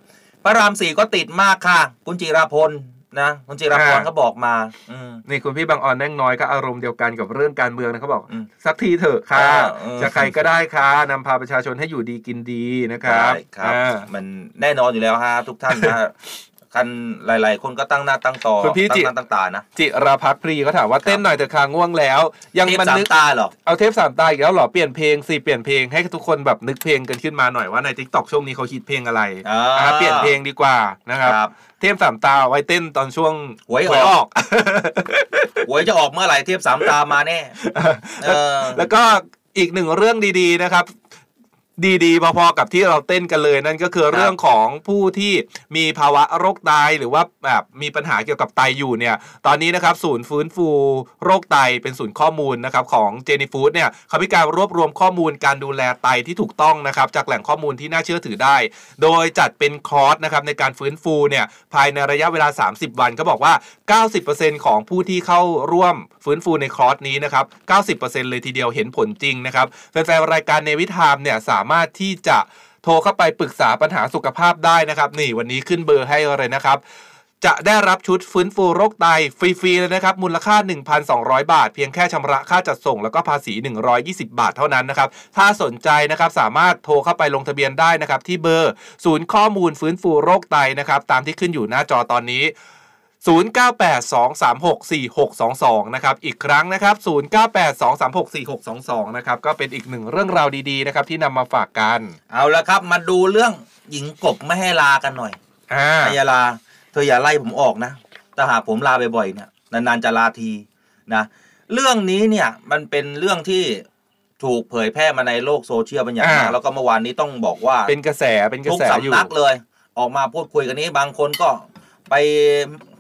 Speaker 3: พระรามสี่ก็ติดมากค่ะ คุณจิราพล นะคุณจิรพร
Speaker 4: อ่า
Speaker 3: ก็บอกมาอืม
Speaker 4: นี่คุณพี่บางออนแน่งน้อยก็อารมณ์เดียวกันกับเรื่องการเมืองนะเขาบอก
Speaker 3: อืม
Speaker 4: สักทีเถอะค่ะ
Speaker 3: เออเออ
Speaker 4: จะใครก็ได้ค่ะนำพาประชาชนให้อยู่ดีกินดีนะครับ
Speaker 3: ใช่ครับ
Speaker 4: อ่า
Speaker 3: มันแน่นอนอยู่แล้วฮะทุกท่านนะ กันหลาย ๆ คนก็ตั้งหน้าตั้งต่อ
Speaker 4: คุณพี่
Speaker 3: ตั้
Speaker 4: จิ
Speaker 3: งหน้าตั้งตานะ
Speaker 4: จิราพัฒน์พรีเขาถามว่าเต้นหน่อยเถอะค่ะง่วงแล้ว ยัง
Speaker 3: เทพ
Speaker 4: มัน
Speaker 3: สาม
Speaker 4: นึก
Speaker 3: ตาเหรอ
Speaker 4: เอาเทปสามตาอีกแล้วเหรอเปลี่ยนเพลงสิเปลี่ยนเพลงให้ทุกคนแบบนึกเพลงกันขึ้นมาหน่อยว่าในทิกตอกช่วงนี้เขาฮิตเพลงอะไร
Speaker 3: อ่า
Speaker 4: อ่าเปลี่ยนเพลงดีกว่านะครับ
Speaker 3: ครับ
Speaker 4: เทปสามตาไว้เต้นตอนช่วง
Speaker 3: หวยออก
Speaker 4: ออก
Speaker 3: หวยจะออกเมื่อไหร่เทพสามตามาแน่ เออ
Speaker 4: แล้วก็อีกหนึ่งเรื่องดีๆนะครับ ดีๆ พอๆกับที่เราเต้นกันเลยนั่นก็คือเรื่องของผู้ที่มีภาวะโรคไตหรือว่าแบบมีปัญหาเกี่ยวกับไตอยู่เนี่ยตอนนี้นะครับศูนย์ฟื้นฟูโรคไตเป็นศูนย์ข้อมูลนะครับของเจนีฟูดเนี่ยเขามีการรวบรวมข้อมูลการดูแลไตที่ถูกต้องนะครับจากแหล่งข้อมูลที่น่าเชื่อถือได้ โดยจัดเป็นคอร์สนะครับในการฟื้นฟูเนี่ยภายในระยะเวลา 30 วันก็บอกว่า 90%ของผู้ที่เข้าร่วมฟื้นฟูในคอร์สนี้นะครับ90%เลยทีเดียวเห็นผลจริงนะครับแฟนๆรายการเนวิทามเนี่ยสามารถที่จะโทรเข้าไปปรึกษาปัญหาสุขภาพได้นะครับ นี่วันนี้ขึ้นเบอร์ให้เลยนะครับ จะได้รับชุดฟื้นฟูโรคไตฟรีๆเลยนะครับ มูลค่า 1,200 บาท เพียงแค่ชำระค่าจัดส่ง แล้วก็ภาษี 120 บาทเท่านั้นนะครับ ถ้าสนใจนะครับสามารถโทรเข้าไปลงทะเบียนได้นะครับ ที่เบอร์ศูนย์ข้อมูลฟื้นฟูโรคไตนะครับตามที่ขึ้นอยู่หน้าจอตอนนี้ 0982364622 นะครับ อีกครั้งนะครับ 0982364622 นะครับ ก็เป็นอีกหนึ่งเรื่องราวดีๆ นะครับ ที่นำมาฝากกัน
Speaker 3: เอาละครับ มาดูเรื่องหญิงกบไม่ให้ลากันหน่อย
Speaker 4: อ่า
Speaker 3: นายลา เธออย่าไล่ผมออกนะถ้าหากผมลาบ่อยๆ เนี่ย นานๆ จะลาทีนะ เรื่องนี้เนี่ย มันเป็นเรื่องที่ถูกเผยแพร่มาในโลกโซเชียลเป็นอย่างมาก
Speaker 4: อ่า
Speaker 3: แล้วก็เมื่อวานนี้ต้องบอกว่า
Speaker 4: เป็นกระแส เป็นกระ
Speaker 3: ทุก
Speaker 4: แสอยู่
Speaker 3: สำนักเลย ออกมาพูดคุยกันนี้ บางคนก็ไป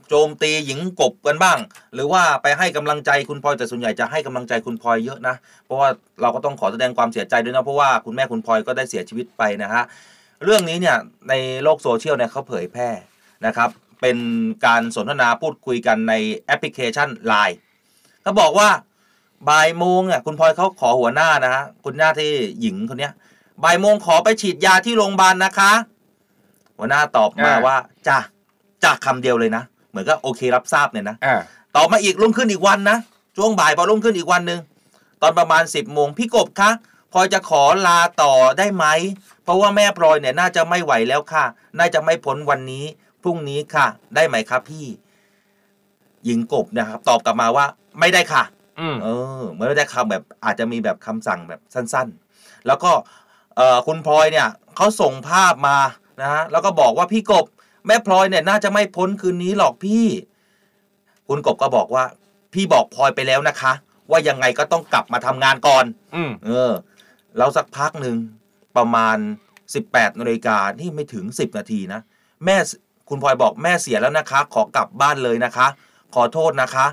Speaker 3: โจมตีหญิงกบกันบ้าง หรือว่าไปให้กำลังใจคุณพลอยแต่ส่วนใหญ่จะให้กำลังใจคุณพลอยเยอะนะ เพราะว่าเราก็ต้องขอแสดงความเสียใจด้วยนะเพราะว่าคุณแม่คุณพลอยก็ได้เสียชีวิตไปนะฮะเรื่องนี้เนี่ยในโลกโซเชียลเนี่ยเขาเผยแพร่นะครับเป็นการสนทนาพูดคุยกันในแอปพลิเคชัน Line เขาบอกว่าบ่ายโมงเนี่ยคุณพลอยเขาขอหัวหน้านะฮะคุณหน้าที่หญิงคนเนี้ยบ่ายโมงขอไปฉีดยาที่โรงพยาบาลนะคะ หัวหน้าตอบมา
Speaker 4: อ่า
Speaker 3: ว่าจ้าจ้าคำเดียวเลยนะ เหมือนก็โอเครับทราบเนี่ยนะ
Speaker 4: อ่า
Speaker 3: ต่อมาอีกรุ่งขึ้นอีกวันนะช่วงบ่ายพอรุ่งขึ้นอีกวันหนึ่งตอนประมาณ 10บโมงพี่กบคะพลอยจะขอลาต่อได้ไหม เพราะว่าแม่พลอยเนี่ยน่าจะไม่ไหวแล้วค่ะ น่าจะไม่พ้นวันนี้พรุ่งนี้ค่ะ ได้ไหมครับพี่ หญิงกบนะครับ ตอบกลับมาว่า ไม่ได้ค่ะ
Speaker 4: อืม
Speaker 3: เออเหมือนไม่ได้คำแบบอาจจะมีแบบคำสั่งแบบสั้นๆ แล้วก็เอ่อคุณพลอยเนี่ยเขาส่งภาพมานะฮะแล้วก็บอกว่าพี่กบ แม่พลอยเนี่ยน่าจะไม่พ้นคืนนี้หรอกพี่ คุณกบก็บอกว่า พี่บอกพลอยไปแล้วนะคะ ว่ายังไงก็ต้องกลับมาทำงานก่อน
Speaker 4: อืม
Speaker 3: เออแล้วสักพักหนึ่งประมาณ 18นาฬิกานี่ไม่ถึง 10 นาทีนะ แม่สคุณพลอยบอกแม่เสียแล้วนะคะ ขอกลับบ้านเลยนะคะ ขอโทษนะคะ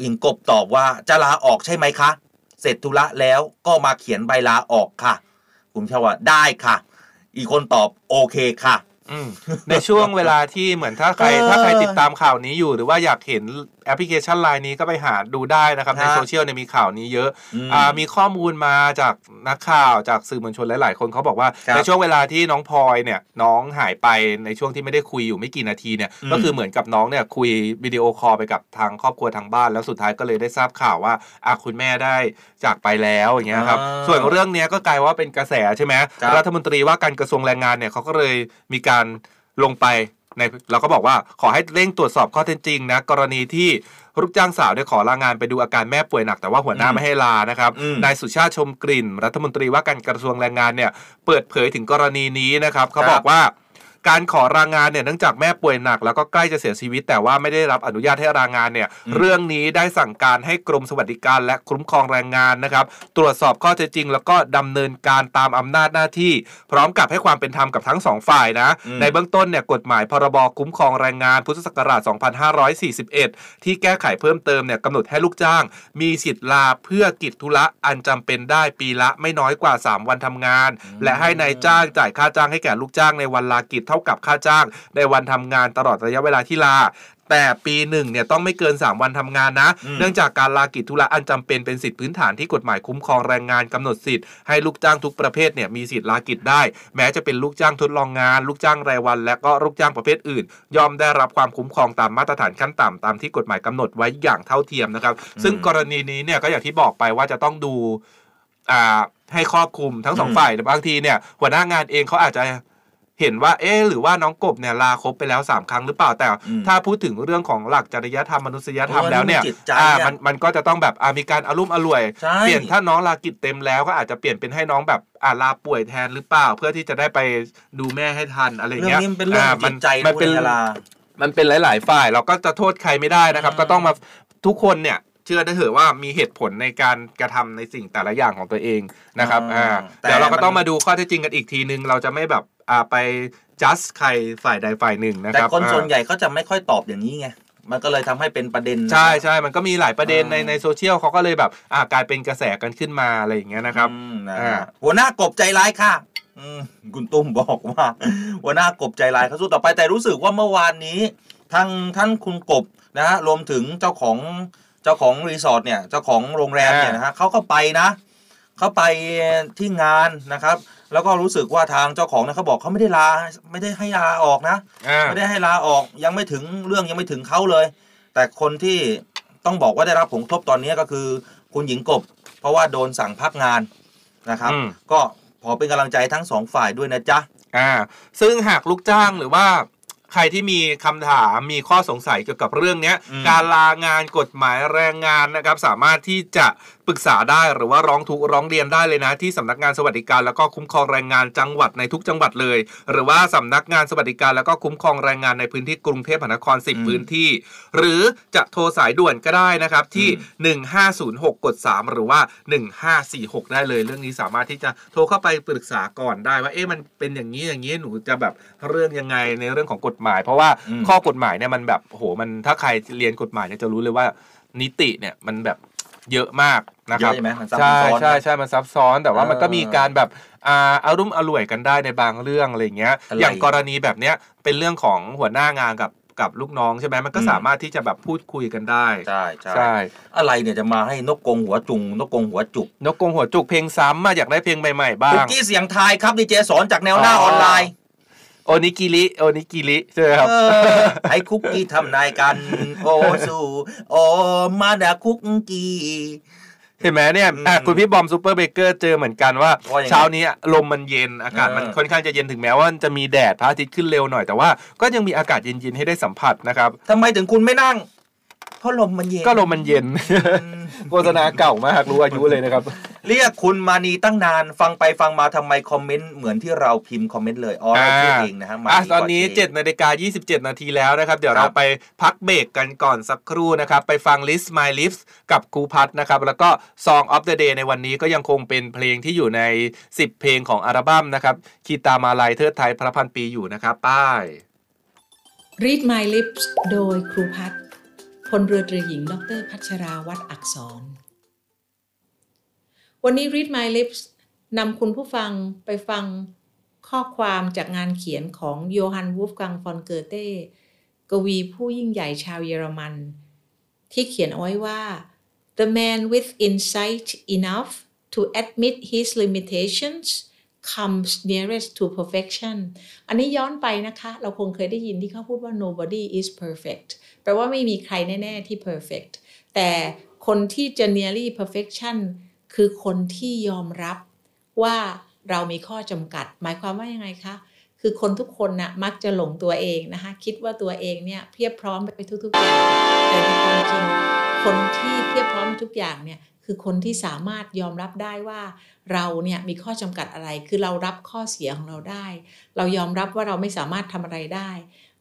Speaker 3: หญิงกบตอบว่าจะลาออกใช่ไหมคะ เสร็จธุระแล้วก็มาเขียนใบลาออกค่ะ คุณชาวว่าได้ค่ะ อีกคนตอบโอเคค่ะ
Speaker 4: อืม ในช่วงเวลาที่เหมือนถ้าใคร ถ้าใครติดตามข่าวนี้อยู่ หรือว่าอยากเห็น แอปพลิเคชันไลน์นี้ก็ไปหาดูได้นะครับ ใน
Speaker 3: ฮะ
Speaker 4: โซเชียลเนี่ยมีข่าวนี้เยอะ
Speaker 3: อืม
Speaker 4: อ่ามีข้อมูลมาจากนักข่าวจากสื่อมวลชนหลาย ๆ คนเขาบอกว่า
Speaker 3: ครับ
Speaker 4: ในช่วงเวลาที่น้องพลอยเนี่ยน้องหายไปในช่วงที่ไม่ได้คุยอยู่ไม่กี่นาทีเนี่ย
Speaker 3: อืม
Speaker 4: ก็คือเหมือนกับน้องเนี่ยคุยวิดีโอคอลไปกับทางครอบครัวทางบ้าน แล้วสุดท้ายก็เลยได้ทราบข่าวว่าอะคุณแม่ได้จากไปแล้วอย่างเงี้ยครับ
Speaker 3: อ่า
Speaker 4: ส่วนเรื่องเนี้ยก็กลายว่าเป็นกระแสใช่ไหม
Speaker 3: ครับ
Speaker 4: รัฐมนตรีว่าการกระทรวงแรงงานเนี่ยเขาก็เลยมีการลงไป ในเราก็บอกว่าขอให้เร่งตรวจสอบข้อเท็จจริงนะกรณีที่ลูกจ้างสาวได้ขอลางานไปดูอาการแม่ป่วยหนักแต่ว่าหัวหน้า
Speaker 3: อืม
Speaker 4: ไม่ให้ลานะครับ
Speaker 3: อืม
Speaker 4: นายสุชาติชมกลิ่น รัฐมนตรีว่าการกระทรวงแรงงานเนี่ยเปิดเผยถึงกรณีนี้นะครับเขาบอกว่า การขอรางงานเนี่ยเนื่องจากแม่ป่วยหนัก แล้วก็ใกล้จะเสียชีวิต แต่ว่าไม่ได้รับอนุญาตให้รางงานเนี่ย
Speaker 3: อืม
Speaker 4: เรื่องนี้ได้สั่งการให้กรมสวัสดิการ และคุ้มครองแรงงานนะครับ ตรวจสอบข้อเท็จจริง แล้วก็ดำเนินการตามอำนาจหน้าที่ พร้อมกับให้ความเป็นธรรมกับทั้งสองฝ่ายนะ
Speaker 3: อืม
Speaker 4: ในเบื้องต้นเนี่ยกฎหมายพรบคุ้มครองแรงงาน พุทธศักราช 2541 ที่แก้ไขเพิ่มเติมเนี่ยกำหนดให้ลูกจ้าง มีสิทธิ์ลาเพื่อกิจธุระอันจำเป็นได้ปีละไม่น้อยกว่า 3 วันทำงาน และให้นายจ้างจ่ายค่าจ้างให้แก่ลูกจ้างในวันลากิจเท่ากับค่าจ้าง ในวันทำงานตลอดระยะเวลาที่ลาแต่ปีหนึ่งเนี่ยต้องไม่เกิน 3 วันทำงานนะ
Speaker 3: อืม
Speaker 4: เนื่องจากการลากิจธุระอันจำเป็นเป็นสิทธิพื้นฐานที่กฎหมายคุ้มครองแรงงานกำหนดสิทธิ์ให้ลูกจ้างทุกประเภทเนี่ยมีสิทธิ์ลากิจได้ แม้จะเป็นลูกจ้างทดลองงาน ลูกจ้างรายวัน และก็ลูกจ้างประเภทอื่นย่อมได้รับความคุ้มครองตามมาตรฐานขั้นต่ำตามที่กฎหมายกำหนดไว้อย่างเท่าเทียมนะครับ ซึ่งกรณีนี้เนี่ยก็อย่างที่บอกไปว่าจะต้องดูอ่าให้ครอบคลุมทั้งสอง
Speaker 3: อืม
Speaker 4: ฝ่ายแต่บางทีเนี่ยหัวหน้างานเองเขาอาจจะ เห็นว่าเอ๊ะหรือว่าน้องกบเนี่ยลาครบไปแล้ว 3 ครั้งหรือเปล่าแต่
Speaker 3: อืม
Speaker 4: ถ้าพูดถึงเรื่องของหลักจริยธรรมมนุษยธรรม
Speaker 3: โอ้ย
Speaker 4: แล้วเนี่ย
Speaker 3: มันจิตใจ
Speaker 4: อ่า
Speaker 3: อะ
Speaker 4: มันมันก็จะต้องแบบอ่ามีการอารุ่มอร่วย
Speaker 3: ใช่
Speaker 4: เปลี่ยนถ้าน้องลากิจเต็มแล้วก็อาจจะเปลี่ยนเป็นให้น้องแบบอ่าลาป่วยแทนหรือเปล่า เพื่อที่จะได้ไปดูแม่ให้ทันอะไร
Speaker 3: เรื่อง
Speaker 4: เงี้ย
Speaker 3: นี้มันเป็นเรื่องของ
Speaker 4: มั
Speaker 3: จิตใจ
Speaker 4: มั
Speaker 3: นะ
Speaker 4: เป็น
Speaker 3: คุณยาลา
Speaker 4: มันเป็นหลาย ๆ ฝ่ายเราก็จะโทษใครไม่ได้นะครับ
Speaker 3: อืม
Speaker 4: ก็ต้องมาทุกคนเนี่ยเชื่อได้เถอะว่ามีเหตุผลในการกระทำในสิ่งแต่ละอย่างของตัวเองนะครับ
Speaker 3: อ่า
Speaker 4: อ่า
Speaker 3: แต่
Speaker 4: เดี๋ยวเราก็
Speaker 3: มัน
Speaker 4: ต้องมาดูข้อเท็จจริงกันอีกทีนึง เราจะไม่แบบอ่า ไป just ใครฝ่ายใดฝ่ายหนึ่งนะ
Speaker 3: แต่
Speaker 4: ครับ
Speaker 3: คน
Speaker 4: อ่า
Speaker 3: ส่วนใหญ่เขาจะไม่ค่อยตอบอย่างนี้ไงมันก็เลยทำให้เป็นประเด็นนะ
Speaker 4: ใช่ใช่มันก็มีหลายประเด็นใน
Speaker 3: อ่า
Speaker 4: ในโซเชียลเขาก็เลยแบบอ่ากลายเป็นกระแสกันขึ้นมาอะไรอย่างเงี้ยนะครับ
Speaker 3: อืมนะ
Speaker 4: อ่า
Speaker 3: ฮะหัวหน้ากบใจร้ายค่ะอืมคุณตุ้มบอกว่า หัวหน้ากบใจร้ายเขาสู้ต่อไปแต่รู้สึกว่าเมื่อวานนี้ทางท่านคุณกบนะฮะรวมถึงเจ้าของเจ้าของรีสอร์ทเนี่ยเจ้าของโรงแรมเนี่ยนะฮะเขาก็ไปนะเขาไปที่งานนะครับ แล้วก็รู้สึกว่าทางเจ้าของเนี่ยเขาบอกเขาไม่ได้ลาไม่ได้ให้ลาออกนะ
Speaker 4: อ่า
Speaker 3: ไม่ได้ให้ลาออกยังไม่ถึงเรื่องยังไม่ถึงเขาเลย แต่คนที่ต้องบอกว่าได้รับผลกระทบตอนนี้ก็คือคุณหญิงกบ เพราะว่าโดนสั่งพักงานนะครับ
Speaker 4: อืม
Speaker 3: ก็ขอเป็นกำลังใจทั้งสองฝ่ายด้วยนะจ๊ะ
Speaker 4: อ่าซึ่งหากลูกจ้างหรือว่า ใครที่มีคำถามมีข้อสงสัยเกี่ยวกับเรื่องเนี้ย
Speaker 3: อืม
Speaker 4: การลางานกฎหมายแรงงานนะครับ สามารถที่จะปรึกษาได้หรือว่าร้องทุกข์ร้องเรียนได้เลยนะ ที่สำนักงานสวัสดิการแล้วก็คุ้มครองแรงงานจังหวัดในทุกจังหวัดเลย หรือว่าสำนักงานสวัสดิการแล้วก็คุ้มครองแรงงานในพื้นที่กรุงเทพมหานคร
Speaker 3: อืม
Speaker 4: 10 พื้นที่ หรือจะโทรสายด่วนก็ได้นะครับที่ 1506 กด 3 หรือว่า 1546 ได้เลย เรื่องนี้สามารถที่จะโทรเข้าไปปรึกษาก่อนได้ว่าเอ๊ะมันเป็นอย่างนี้อย่างนี้หนูจะแบบเรื่องยังไงในเรื่องของกฎหมาย เพราะว่า
Speaker 3: อืม
Speaker 4: ข้อกฎหมายเนี่ยมันแบบโหมันถ้าใครเรียนกฎหมายเนี่ยจะรู้เลยว่านิติเนี่ยมันแบบเยอะมากนะ
Speaker 3: เย
Speaker 4: ครับ
Speaker 3: อะใช่ไหมมันซับ
Speaker 4: ใช่
Speaker 3: ซ้อน
Speaker 4: ใช่ใช่มันซับซ้อนแต่ว่า
Speaker 3: เออ
Speaker 4: มันก็มีการแบบอ่าอารุ่มอร่วยกันได้ในบางเรื่องอะไรอย่างเงี้ย
Speaker 3: อะไร
Speaker 4: อย่างกรณีแบบเนี้ยเป็นเรื่องของหัวหน้างานกับกับลูกน้องใช่ไหมมันก็
Speaker 3: อืม
Speaker 4: สามารถที่จะแบบพูดคุยกันได้
Speaker 3: ใช่ใช่
Speaker 4: ใช่
Speaker 3: อะไรเนี่ยจะมาให้นกกรงหัวจุง นกกรงหัวจุก
Speaker 4: นกกรงหัวจุกเพลงซ้ำมาอยากได้เพลงใหม่ๆบ้า
Speaker 3: คุก
Speaker 4: ง
Speaker 3: กี้เสียงทายครับดีเจสอนจากแนวหน้า
Speaker 4: อ๋อ
Speaker 3: ออนไลน์
Speaker 4: โอนิกิริโอนิกิริใช่ไหมครับ
Speaker 3: เออให้คุกกี้ทำนายกัน โอสู่โอมาดาคุกกี้
Speaker 4: เห็นไหมเนี่ยอะ
Speaker 3: อืม
Speaker 4: คุณพี่บอมซูเปอร์เบเกอร์เจอเหมือนกันว่า
Speaker 3: ว่ายังไง
Speaker 4: เช้านี้ลมมันเย็นอากาศมัน
Speaker 3: เออ
Speaker 4: ค่อนข้างจะเย็นถึงแม้ว่าจะมีแดดพระอาทิตย์ขึ้นเร็วหน่อยแต่ว่าก็ยังมีอากาศเย็นๆให้ได้สัมผัสนะครับ
Speaker 3: ทำไมถึงคุณไม่นั่ง เพราะลมมันเย็น
Speaker 4: ก็ลมมันเย็น โฆษณาเก่ามากรู้อายุเลยนะครับ
Speaker 3: เรียกคุณมานีตั้งนานฟังไปฟังมาทำไมคอมเมนต์เหมือนที่เราพิมพ์คอมเมนต์เลยอ๋อเราพูดเองนะฮะมา
Speaker 4: อะ
Speaker 3: นี
Speaker 4: ตอนนี้
Speaker 3: ก่
Speaker 4: 7นาฬิกา27นาทีแล้วนะครับ เดี๋ยว
Speaker 3: ครั
Speaker 4: เรา
Speaker 3: บ
Speaker 4: ไปพักเบรกกันก่อนสักครู่นะครับ ไปฟัง List My Lips กับครูพัทนะครับ แล้วก็ Song of the Day ในวันนี้ก็ยังคงเป็นเพลงที่อยู่ใน 10 เพลงของอัลบั้มนะครับคีตามาลายเทิดไทยพระพันปีอยู่นะครับป้าย
Speaker 5: Read My Lips โดยครูพัฒน์ พลเรือตรีหญิง ดร พัชราวัตรอักษร วันนี้ Read My Lips นำคุณผู้ฟังไปฟังข้อความจากงานเขียนของโยฮันวูฟกังฟอนเกอเต้กวีผู้ยิ่งใหญ่ชาวเยอรมัน ที่เขียนเอาไว้ว่า the man with insight enough to admit his limitations comes nearest to perfection อันนี้ย้อนไปนะคะ เราคงเคยได้ยินที่เขาพูดว่า nobody is perfect แปลว่าไม่มีใครแน่ ๆ ที่ perfect แต่คนที่จะ nearly perfection คือคนที่ยอมรับว่าเรามีข้อจำกัด หมายความว่ายังไงคะ คือคนทุกคนนะ่ะมักจะหลงตัวเองนะคะ คิดว่าตัวเองเนี่ยเพียบพร้อมไปทุกๆอย่างแต่ในความจริงคนที่เพียบพร้อมทุกอย่างเนี่ย คือคนที่สามารถยอมรับได้ว่าเราเนี่ยมีข้อจำกัดอะไร คือเรารับข้อเสียของเราได้ เรายอมรับว่าเราไม่สามารถทำอะไรได้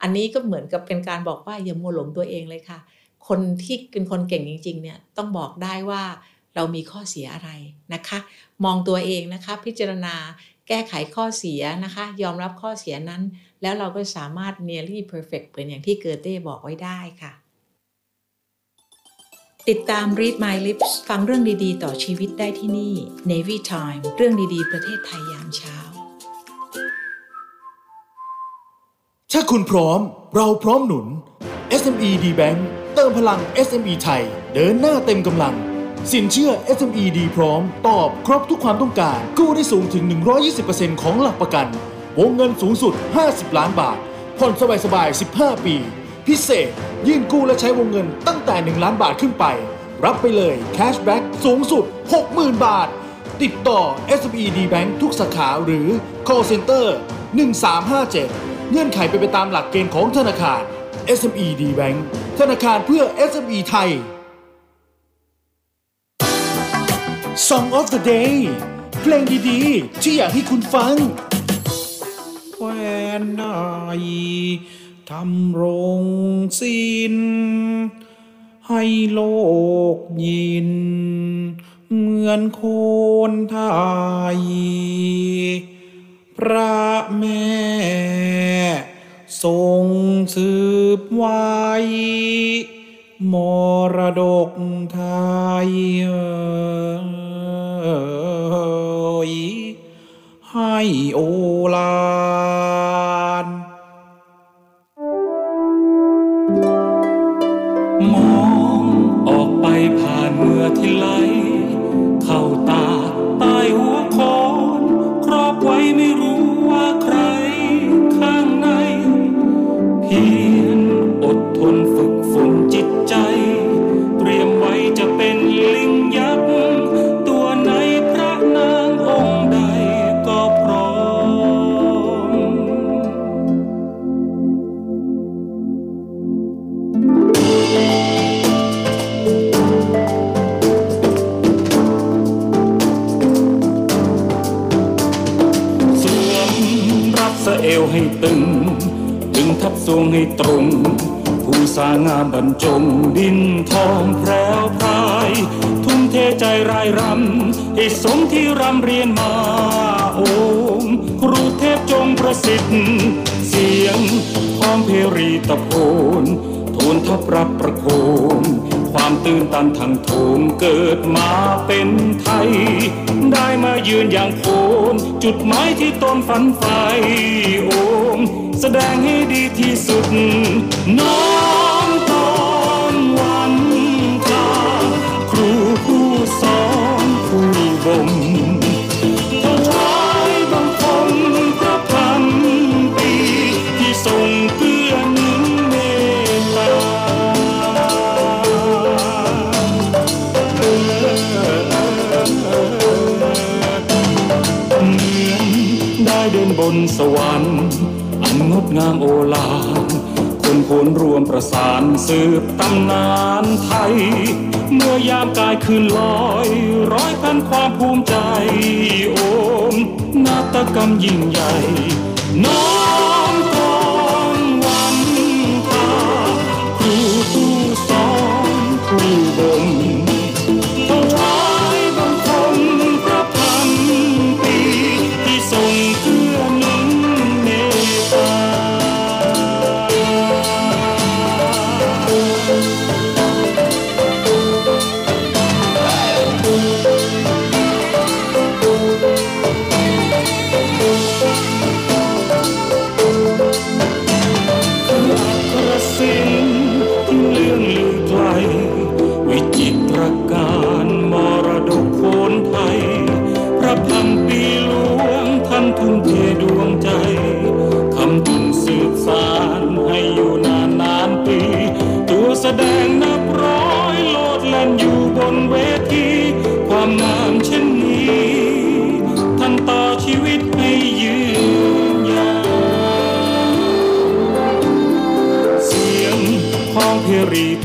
Speaker 5: อันนี้ก็เหมือนกับเป็นการบอกว่าอย่ามัวหลงตัวเองเลยค่ะ คนที่เป็นคนเก่งจริง ๆ เนี่ยต้องบอกได้ว่าเรามีข้อเสียอะไรนะคะ มองตัวเองนะคะ พิจารณาแก้ไขข้อเสียนะคะ ยอมรับข้อเสียนั้น แล้วเราก็สามารถ nearly perfect เหมือนอย่างที่เกอเต้บอกไว้ได้ค่ะ ติดตาม Read My Lips ฟังเรื่องดีๆ ต่อชีวิตได้ที่นี่ Navy Time เรื่องดีๆ ประเทศไทยยามเช้า
Speaker 6: ถ้าคุณพร้อม เราพร้อมหนุน
Speaker 7: SME D Bank เติมพลัง SME ไทย เดินหน้าเต็มกำลัง สินเชื่อ SME ดีพร้อม ตอบครบทุกความต้องการ กู้ได้สูงถึง 120%ของหลักประกัน วงเงินสูงสุด 50 ล้านบาท ผ่อนสบายๆ 15 ปี พิเศษ ยื่นกู้และใช้วงเงินตั้งแต่ 1 ล้านบาทขึ้นไป รับไปเลยแคชแบ็กสูงสุด 60,000 บาท ติดต่อ SME D Bank ทุกสาขาหรือ call center 1357 เงื่อนไขไปไปตามหลักเกณฑ์ของธนาคาร SME D Bank ธนาคารเพื่อ SME ไทย Song of the Day เพลงดีๆ ที่อยากให้คุณฟัง
Speaker 8: แควนได้ ทำโรงสินให้โลกยิน เหมือนโคนไทย พระแม่ ทรงสืบไว้ มรดกไทยเอ่ยให้โอลา
Speaker 9: วงให้ตรง ผู้สางามบรรจงดินทองแพรวพราย ทุ่มเทใจรายรำให้สมที่รำเรียนมาโอมครูเทพจงประสิทธิ์ เสียงพร้อมเพรีตะโพนทูลทับรับประโคม ความตื่นตันทางโถมเกิดมาเป็นไทย ได้มายืนอย่างโคนจุดหมายที่ตนฝันใฝ่โอม แสดงให้ดีที่สุดน้อง สวรรค์อันงดงามโอฬารคนโคนรวมประสานสืบตำนานไทย เมื่อยามกายคืนลอย ร้อยพันความภูมิใจ โอมนาฏกรรมยิ่งใหญ่น้อ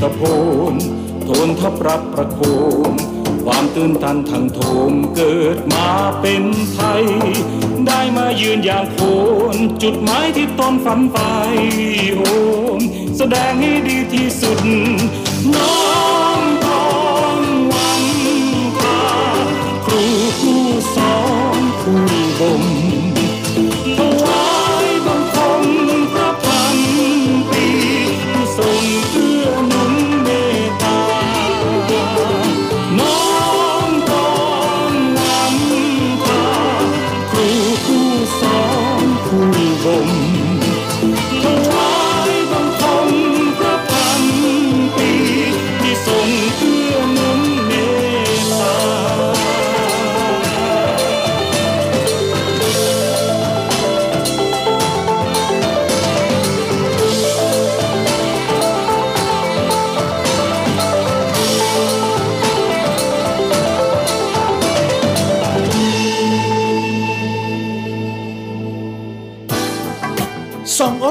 Speaker 9: ตะโพนโทนทับรับประโคม ความตื่นตันทางโถมเกิดมาเป็นไทย ได้มายืนอย่างโคนจุดหมายที่ตนฝันไปโอมแสดงให้ดีที่สุดน้อง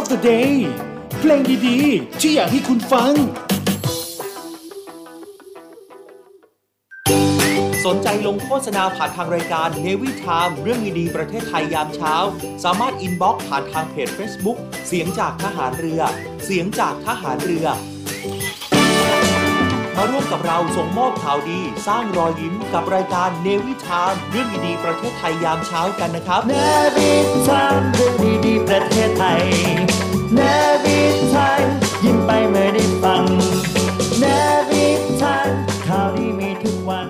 Speaker 7: of the Day เพลงดีๆ ที่อยากให้คุณฟัง
Speaker 1: สนใจลงโฆษณาผ่านทางรายการ Navy Time เรื่องดีๆประเทศไทยยามเช้า สามารถ inbox ผ่านทางเพจ Facebook เสียงจากทหารเรือ เสียงจากทหารเรือ มาร่วมกับเราส่งมอบข่าวดี สร้างรอยยิ้มกับรายการ Navy Time เรื่องดีๆประเทศไทยยามเช้ากันนะครับเนวิทามเรื่องดีๆประเทศไทยเนวิทามยิ้มไปเมื่อได้ฟังเนวิทามข่าวดีมีทุกวัน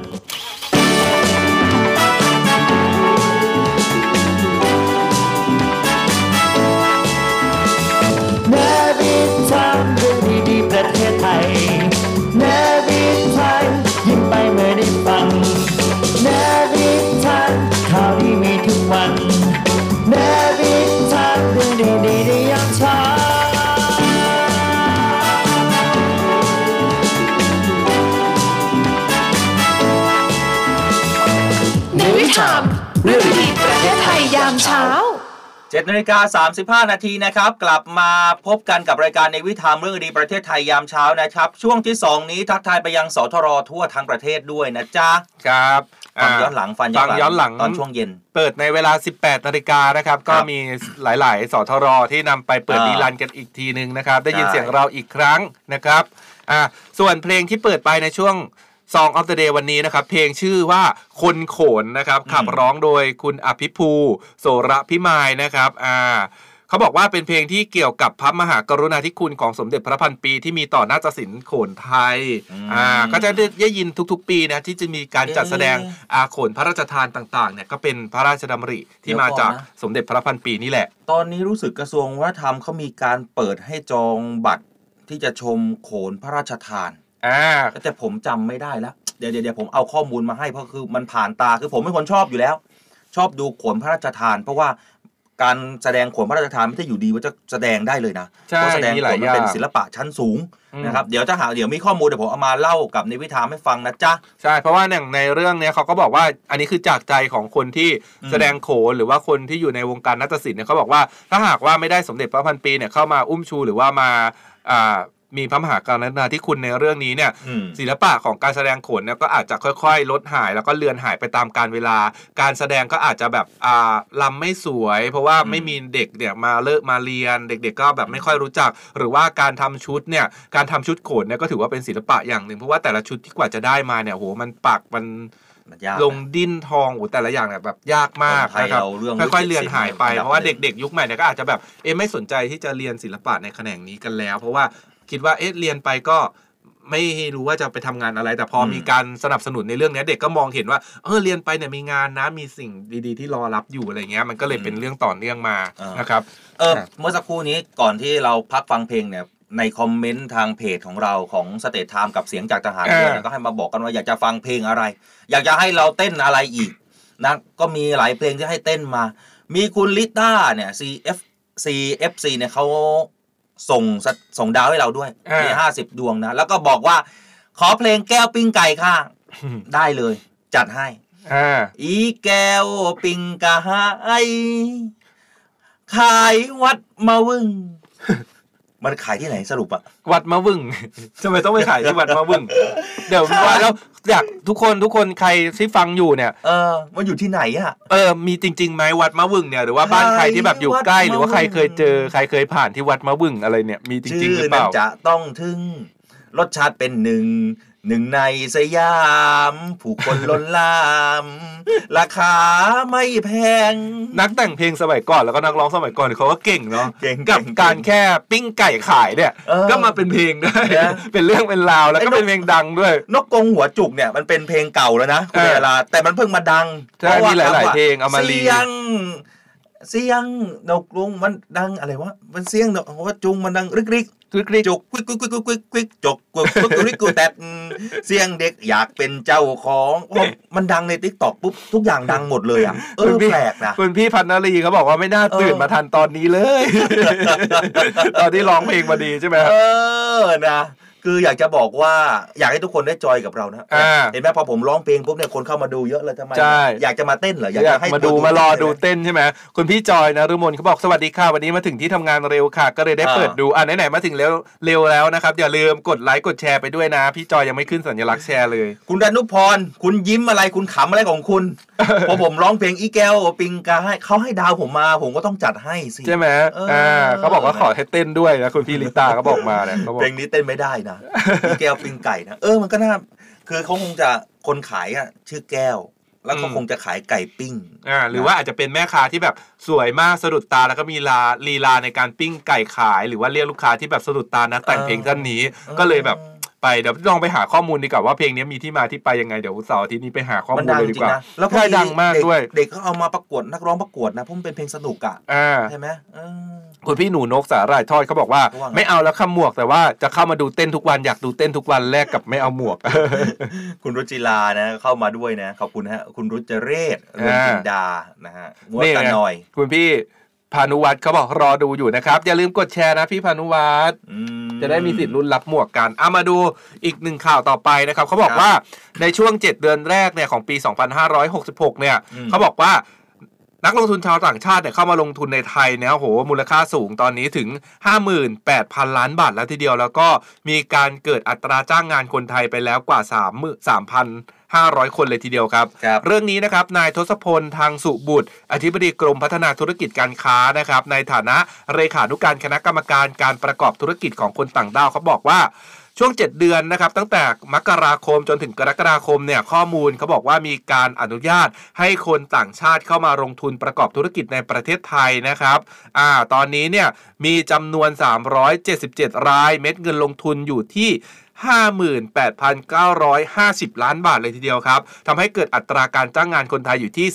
Speaker 1: เนวิทามเรื่องดีๆประเทศไทยามเช้า
Speaker 3: 7นาฬิกา35นาทีนะครับ กลับมาพบกันกับรายการในวิถามเรื่องดีประเทศไทยยามเช้านะครับ ช่วงที่2นี้ทักทายไปยังสทรทั่วทั้งประเทศด้วยนะจ๊ะ
Speaker 4: ครับ
Speaker 3: ฟังย้อนหลังฟัง
Speaker 4: ฟังย้อนหลัง
Speaker 3: ตอนช่วงเย็น
Speaker 4: เปิดในเวลา 18นาฬิกานะครับ ก็มีหลาย ๆ สทรที่นำไปเปิด
Speaker 3: อ่า
Speaker 4: ดีลันกันอีกทีหนึ่งนะครับ ได้ยิน
Speaker 3: ใช่
Speaker 4: เสียงเราอีกครั้งนะครับอ่าส่วนเพลงที่เปิดไปในช่วง Song of the Day วันนี้นะครับ เพลงชื่อว่าคนโขนนะครับ ขับร้องโดยคุณอภิภู โสระพิมายนะครับอ่าเขาบอกว่าเป็นเพลงที่เกี่ยวกับพระมหากรุณาธิคุณของสมเด็จพระพันปีที่มีต่อนาฏศิลป์โขนไทย อ่า ก็จะได้ยินทุกๆ ปีนะที่จะมีการจัดแสดงอาโขนพระราชทานต่างๆ เนี่ยก็เป็นพระราชดำริที่มาจากสมเด็จพระพันปีนี่แหละ
Speaker 3: ตอนนี้รู้สึกกระทรวงวัฒนธรรมเขามีการเปิดให้จองบัตรที่จะชมโขนพระราชทาน
Speaker 4: อ่า
Speaker 3: แต่ผมจำไม่ได้แล้วเดี๋ยวเดี๋ยวเดี๋ยวผมเอาข้อมูลมาให้เพราะคือมันผ่านตาคือผมเป็นคนชอบอยู่แล้ว ชอบดูโขนพระราชทาน เพราะว่าการแสดงโขนพระราชทานไม่ได้อยู่ดีว่าจะแสดงได้เลยนะ
Speaker 4: ใช่
Speaker 3: เพราะแสดง
Speaker 4: มีห
Speaker 3: โข
Speaker 4: ลาย
Speaker 3: นมันเป็น
Speaker 4: อย่าง
Speaker 3: ศิลปะชั้นสูง
Speaker 4: อืม
Speaker 3: นะครับเดี๋ยวจะหาเดี๋ยวมีข้อมูลเดี๋ยวผมเอามาเล่ากับในวิธามให้ฟังนะจ๊ะ
Speaker 4: ใช่ เพราะว่าอย่างในเรื่องเนี้ยเขาก็บอกว่าอันนี้คือจากใจของคนที่
Speaker 3: อืม
Speaker 4: แสดงโขนหรือว่าคนที่อยู่ในวงการนาฏศิลป์เนี่ยเขาบอกว่าถ้าหากว่าไม่ได้สมเด็จพระพันปีเนี่ยเข้ามาอุ้มชูหรือว่ามาอ่า มีพระมหากรุณาธิคุณในเรื่องนี้เนี่ย
Speaker 3: อืม
Speaker 4: ศิลปะของการแสดงโขนเนี่ยก็อาจจะค่อยๆ ลดหายแล้วก็เลือนหายไปตามการเวลา การแสดงก็อาจจะแบบอ่าลำไม่สวย เพราะว่า
Speaker 3: อืม
Speaker 4: ไม่มีเด็กเนี่ยมาเลิกมาเรียนเด็ก ๆ ก็แบบไม่ค่อยรู้จัก หรือว่าการทำชุดเนี่ยการทำชุดโขนเนี่ยก็ถือว่าเป็นศิลปะอย่างหนึ่งเพราะว่าแต่ละชุดที่กว่าจะได้มาเนี่ยโหมันปักมัน
Speaker 3: มันยาก
Speaker 4: ลงดิ้นทองโอ้แต่ละอย่างเนี่ยแบบยากมาก
Speaker 3: คนไทย
Speaker 4: นะครับ
Speaker 3: เราเรื่อง
Speaker 4: ค่อยๆเลือนหายไป
Speaker 3: วิจิตรศิลป์
Speaker 4: เพราะว่า
Speaker 3: อันดับหนึ่ง
Speaker 4: เด็กๆ ยุคใหม่เนี่ยก็อาจจะแบบเอ๊ะไม่สนใจที่จะเรียนศิลปะในแขนงนี้กันแล้ว เพราะว่า คิดว่าเอ๊ะเรียนไปก็ไม่รู้ว่าจะไปทำงานอะไร แต่พออ
Speaker 3: ม
Speaker 4: มีการสนับสนุนในเรื่องเนี้ยเด็กก็มองเห็นว่าเออเรียนไปเนี่ยมีงานนะมีสิ่งดีๆ ที่รอรับอยู่อะไรเงี้ยมันก็เลยเป็นเรื่องต่อเนื่องมานะครับ
Speaker 3: เออ
Speaker 4: ครับ
Speaker 3: เมื่อสักครู่นี้ก่อนที่เราพักฟังเพลงเนี่ยในคอมเมนต์ทางเพจของเราของ Navy Time กับเสียงจากทหารเรือเนี่ยก็ให้มาบอกกันว่าอยากจะฟังเพลงอะไร อยากจะให้เราเต้นอะไรอีกนะก็มีหลายเพลงที่ให้เต้นมา มีคุณลิต้าเนี่ย CF CFC เนี่ยเขา ส่งสส่งดาวให้เราด้วย
Speaker 4: อ่า
Speaker 3: มีห้าสิบดวงนะ แล้วก็บอกว่าขอเพลงแก้วปิ้งไก่ค่ะ ได้เลย จัดให้
Speaker 4: อ่า
Speaker 3: อีแก้วปิงกะหายขายวัดมา วึง มันขายที่ไหนสรุปอะ
Speaker 4: วัดมะวึงทำไมต้องไปขายที่วัดมะวึงเดี๋ยวว่าแล้วอยากทุกคนทุกคนใครที่ฟังอยู่เนี่ย
Speaker 3: เออมันอยู่ที่ไหนอะ
Speaker 4: เออมีจริงๆไหมวัดมะวึงเนี่ยหรือว่าบ้านใครที่แบบอยู่ใกล้
Speaker 3: วัดมะวึง
Speaker 4: หรือว่าใครเคยเจอใครเคยผ่านที่วัดมะวึงอะไรเนี่ยมีจริง
Speaker 3: ชื่
Speaker 4: ๆ
Speaker 3: อ
Speaker 4: หรือเป
Speaker 3: นั้น
Speaker 4: ล่า
Speaker 3: จะต้องถึงรสชาติเป็นหนึ่ง หนึ่งในสยาม ผู้คนล้นหลาม ราคาไม่แพง
Speaker 4: นักแต่งเพลงสมัยก่อนแล้วก็นักร้องสมัยก่อนเขาก็เก่งเนาะ
Speaker 3: เก่ง
Speaker 4: กับ
Speaker 3: เก่ง
Speaker 4: การแค่ปิ้งไก่ขายเนี่ย
Speaker 3: เออ
Speaker 4: ก็มาเป็นเพลงได้
Speaker 3: นะ
Speaker 4: เป็นเรื่องเป็นราวแล้ว
Speaker 3: ไอ้
Speaker 4: ก็
Speaker 3: นก
Speaker 4: เป็นเพลงดังด้วย
Speaker 3: นกกรงหัวจุกเนี่ยมันเป็นเพลงเก่าแล้วนะคุณ
Speaker 4: เออ
Speaker 3: เวลาแต่มันเพิ่งมาดัง
Speaker 4: ใช่มีหลาย ๆ เพลงเอามารี
Speaker 3: เสียง เสียงนกกรุงมันดังอะไรวะมันเสียงนกว่าจุงมันดังริกริก
Speaker 4: กริ๊กกริ๊ก
Speaker 3: จุกกุ๊กกุ๊กกุ๊กกุ๊กกุ๊กกุ๊กจกกุ๊กกุ๊กกุ๊กกุ๊กแต่เสียงเด็กอยากเป็นเจ้าของพอมันดังในทิกตอกปุ๊บทุกอย่างดังหมดเลยอะเออแปลกนะ
Speaker 4: คุณพี่พันนารีเขาบอกว่าไม่น่าตื่น
Speaker 3: เออ
Speaker 4: มาทันตอนนี้เลย ตอนที่ร้องเพลงมาดีใช่ไหม
Speaker 3: เออนะ คืออยากจะบอกว่าอยากให้ทุกคนได้จอยกับเรานะ
Speaker 4: อ่า
Speaker 3: เห็นไหมพอผมร้องเพลงปุ๊บเนี่ยคนเข้ามาดูเยอะเลยทำไม
Speaker 4: ใช่
Speaker 3: อยากจะมาเต้นเหรออยาก
Speaker 4: อยา
Speaker 3: จะ
Speaker 4: ก
Speaker 3: ให้
Speaker 4: มาดู
Speaker 3: คน
Speaker 4: มารอ
Speaker 3: เต้น
Speaker 4: ดู
Speaker 3: เลย
Speaker 4: เต้นใช่ไหมคุณพี่จอยนะรุมนเขาบอกสวัสดีค่ะวันนี้มาถึงที่ทำงานเร็วค่ะ ก็เลยได้
Speaker 3: อ่า
Speaker 4: เปิดดูอะไหนๆมาถึงเร็วเร็วแล้วนะครับอย่าลืมกดไลค์กดแชร์ไปด้วยนะ พี่จอยยังไม่ขึ้นสัญลักษณ์แชร์เลย
Speaker 3: คุณดนุพรคุณยิ้มอะไรคุณขำอะไรของคุณพอผมร้องเพลงอีแก้วปิงกาให้เขาให้ดาวผมมาผมก็ต้องจัดให้สิ
Speaker 4: ใช่ไหม
Speaker 3: เอออ่
Speaker 4: อ่าเขาบอกว่าขอให้เต้นด้วยนะคุณพี่ลิตาเขาบอกมาเนี่ยเขาบอก
Speaker 3: เพลงนี้เต้นไม่ได้นะอีแก้วปิงไก่นะเออมันก็น่าคือเขาคงจะคนขายอะชื่อแก้ว แล้วเขาคงจะขายไก่ปิ้ง
Speaker 4: อ่าหรือว่าอาจจะเป็นแม่ค้าที่แบบสวยมากสะดุดตาแล้วก็มีลาลีลาในการปิ้งไก่ขาย หรือว่าเรียกลูกค้าที่แบบสะดุดตานะแต่งเพลงท่านนี้ก็เลยแบบ ไปเดี๋ยวลองไปหาข้อมูลดีกว่าว่าเพลงนี้มีที่มาที่ไปยังไงเดี๋ยวเสาร์อาทิตย์นี้ไปหาข้อ
Speaker 3: มัน
Speaker 4: มูล
Speaker 3: ดัง
Speaker 4: เลย
Speaker 3: จ
Speaker 4: ดี
Speaker 3: ริ
Speaker 4: ก
Speaker 3: ง
Speaker 4: ว่า
Speaker 3: นะแล้ว
Speaker 4: ใช่ดังมาก
Speaker 3: เด้
Speaker 4: วย
Speaker 3: เด็กเขาเอามาประกวดนักร้องประกวดนะเพราะมันเป็นเพลงสนุกอะ
Speaker 4: อ่า
Speaker 3: ใช่ไหมเออ
Speaker 4: คุณพี่หนูนกสาหร่ายทอดเขาบอกว่า
Speaker 3: เขาว่าไง
Speaker 4: ไม่เอาแล้วค่ะหมวกแต่ว่าจะเข้ามาดูเต้นทุกวันอยากดูเต้นทุกวันแลกกับไม่เอาหมวก
Speaker 3: คุณรุจิลานะ เข้ามาด้วยนะขอบคุณนะฮะ คุณรุจเรศเรืองจินดานะฮะมัว
Speaker 4: นี่
Speaker 3: กัน
Speaker 4: ไง
Speaker 3: หน่อย
Speaker 4: คุณพี่ พานุวัฒน์เขาบอกรอดูอยู่นะครับ อย่าลืมกดแชร์นะพี่พานุวัฒน์
Speaker 3: อืม
Speaker 4: จะได้มีสิทธิ์ลุ้นรับหมวกกันเอามาดูอีกหนึ่งข่าวต่อไปนะครับเขาบอก
Speaker 3: ครับ
Speaker 4: ว่าในช่วง 7 เดือนแรกเนี่ยของปี 2566 เนี่ย
Speaker 3: อืม
Speaker 4: เขาบอกว่านักลงทุนชาวต่างชาติเนี่ยเข้ามาลงทุนในไทยเนี่ยโอ้โหมูลค่าสูงตอนนี้ถึง 58,000 ล้านบาทแล้วทีเดียว แล้วก็มีการเกิดอัตราจ้างงานคนไทยไปแล้วกว่า 3 3,500 คนเลยทีเดียวครับ
Speaker 3: ครับ
Speaker 4: เรื่องนี้นะครับนายทศพลทางสุบุตร อธิบดีกรมพัฒนาธุรกิจการค้านะครับ ในฐานะเลขานุการคณะกรรมการการประกอบธุรกิจของคนต่างด้าวเขาบอกว่าช่วง 7 เดือนนะครับตั้งแต่มกราคมจนถึงกรกฎาคมเนี่ยข้อมูลเขาบอกว่ามีการอนุญาตให้คนต่างชาติเข้ามาลงทุนประกอบธุรกิจในประเทศไทยนะครับอ่าตอนนี้เนี่ยมีจำนวน 377 รายเม็ดเงินลงทุนอยู่ที่ 58,950 ล้านบาทเลยทีเดียวครับทำให้เกิดอัตราการจ้างงานคนไทยอยู่ที่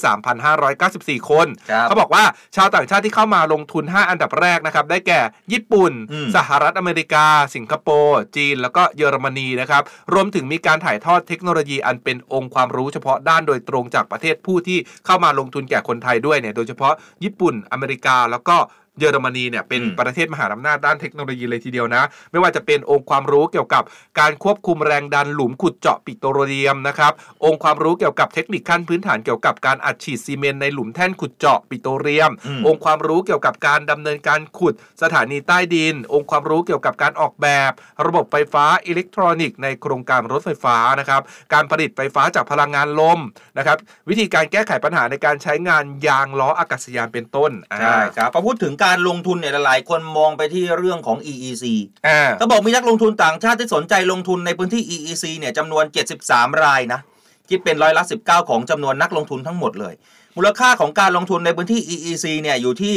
Speaker 4: 3,594 คน
Speaker 3: ครับ
Speaker 4: เขาบอกว่าชาวต่างชาติที่เข้ามาลงทุน 5 อันดับแรกนะครับ ได้แก่ญี่ปุ่น
Speaker 3: อืม
Speaker 4: สหรัฐอเมริกา สิงคโปร์จีน แล้วก็เยอรมนีนะครับ รวมถึงมีการถ่ายทอดเทคโนโลยีอันเป็นองค์ความรู้เฉพาะด้านโดยตรงจากประเทศผู้ที่เข้ามาลงทุนแก่คนไทยด้วยเนี่ยโดยเฉพาะญี่ปุ่นอเมริกาแล้วก็ เยอรมนีเนี่ยเป็น
Speaker 3: อืม
Speaker 4: ประเทศมหาอำนาจด้านเทคโนโลยีเลยทีเดียวนะ ไม่ว่าจะเป็นองค์ความรู้เกี่ยวกับการควบคุมแรงดันหลุมขุดเจาะปิโตรเลียมนะครับองค์ความรู้เกี่ยวกับเทคนิคขั้นพื้นฐานเกี่ยวกับการอัดฉีดซีเมนต์ในหลุมแท่นขุดเจาะปิโตรเลียม
Speaker 3: อืม
Speaker 4: องค์ความรู้เกี่ยวกับการดำเนินการขุดสถานีใต้ดิน องค์ความรู้เกี่ยวกับการออกแบบ ระบบไฟฟ้าอิเล็กทรอนิกส์ในโครงการรถไฟฟ้านะครับการผลิตไฟฟ้าจากพลังงานลมนะครับวิธีการแก้ไขปัญหาในการใช้งานยางล้ออากาศยานเป็นต้น
Speaker 3: ใช่ครับพอพูดถึงการลงทุนเนี่ยหลายๆคนมองไปที่เรื่องของ EEC
Speaker 4: อ่า
Speaker 3: เขาบอกมีนักลงทุนต่างชาติที่สนใจลงทุนในพื้นที่ EEC เนี่ยจำนวน 73 รายนะคิดเป็นร้อยละ19 ของจำนวนนักลงทุนทั้งหมดเลย มูลค่าของการลงทุนในพื้นที่ EEC เนี่ยอยู่ที่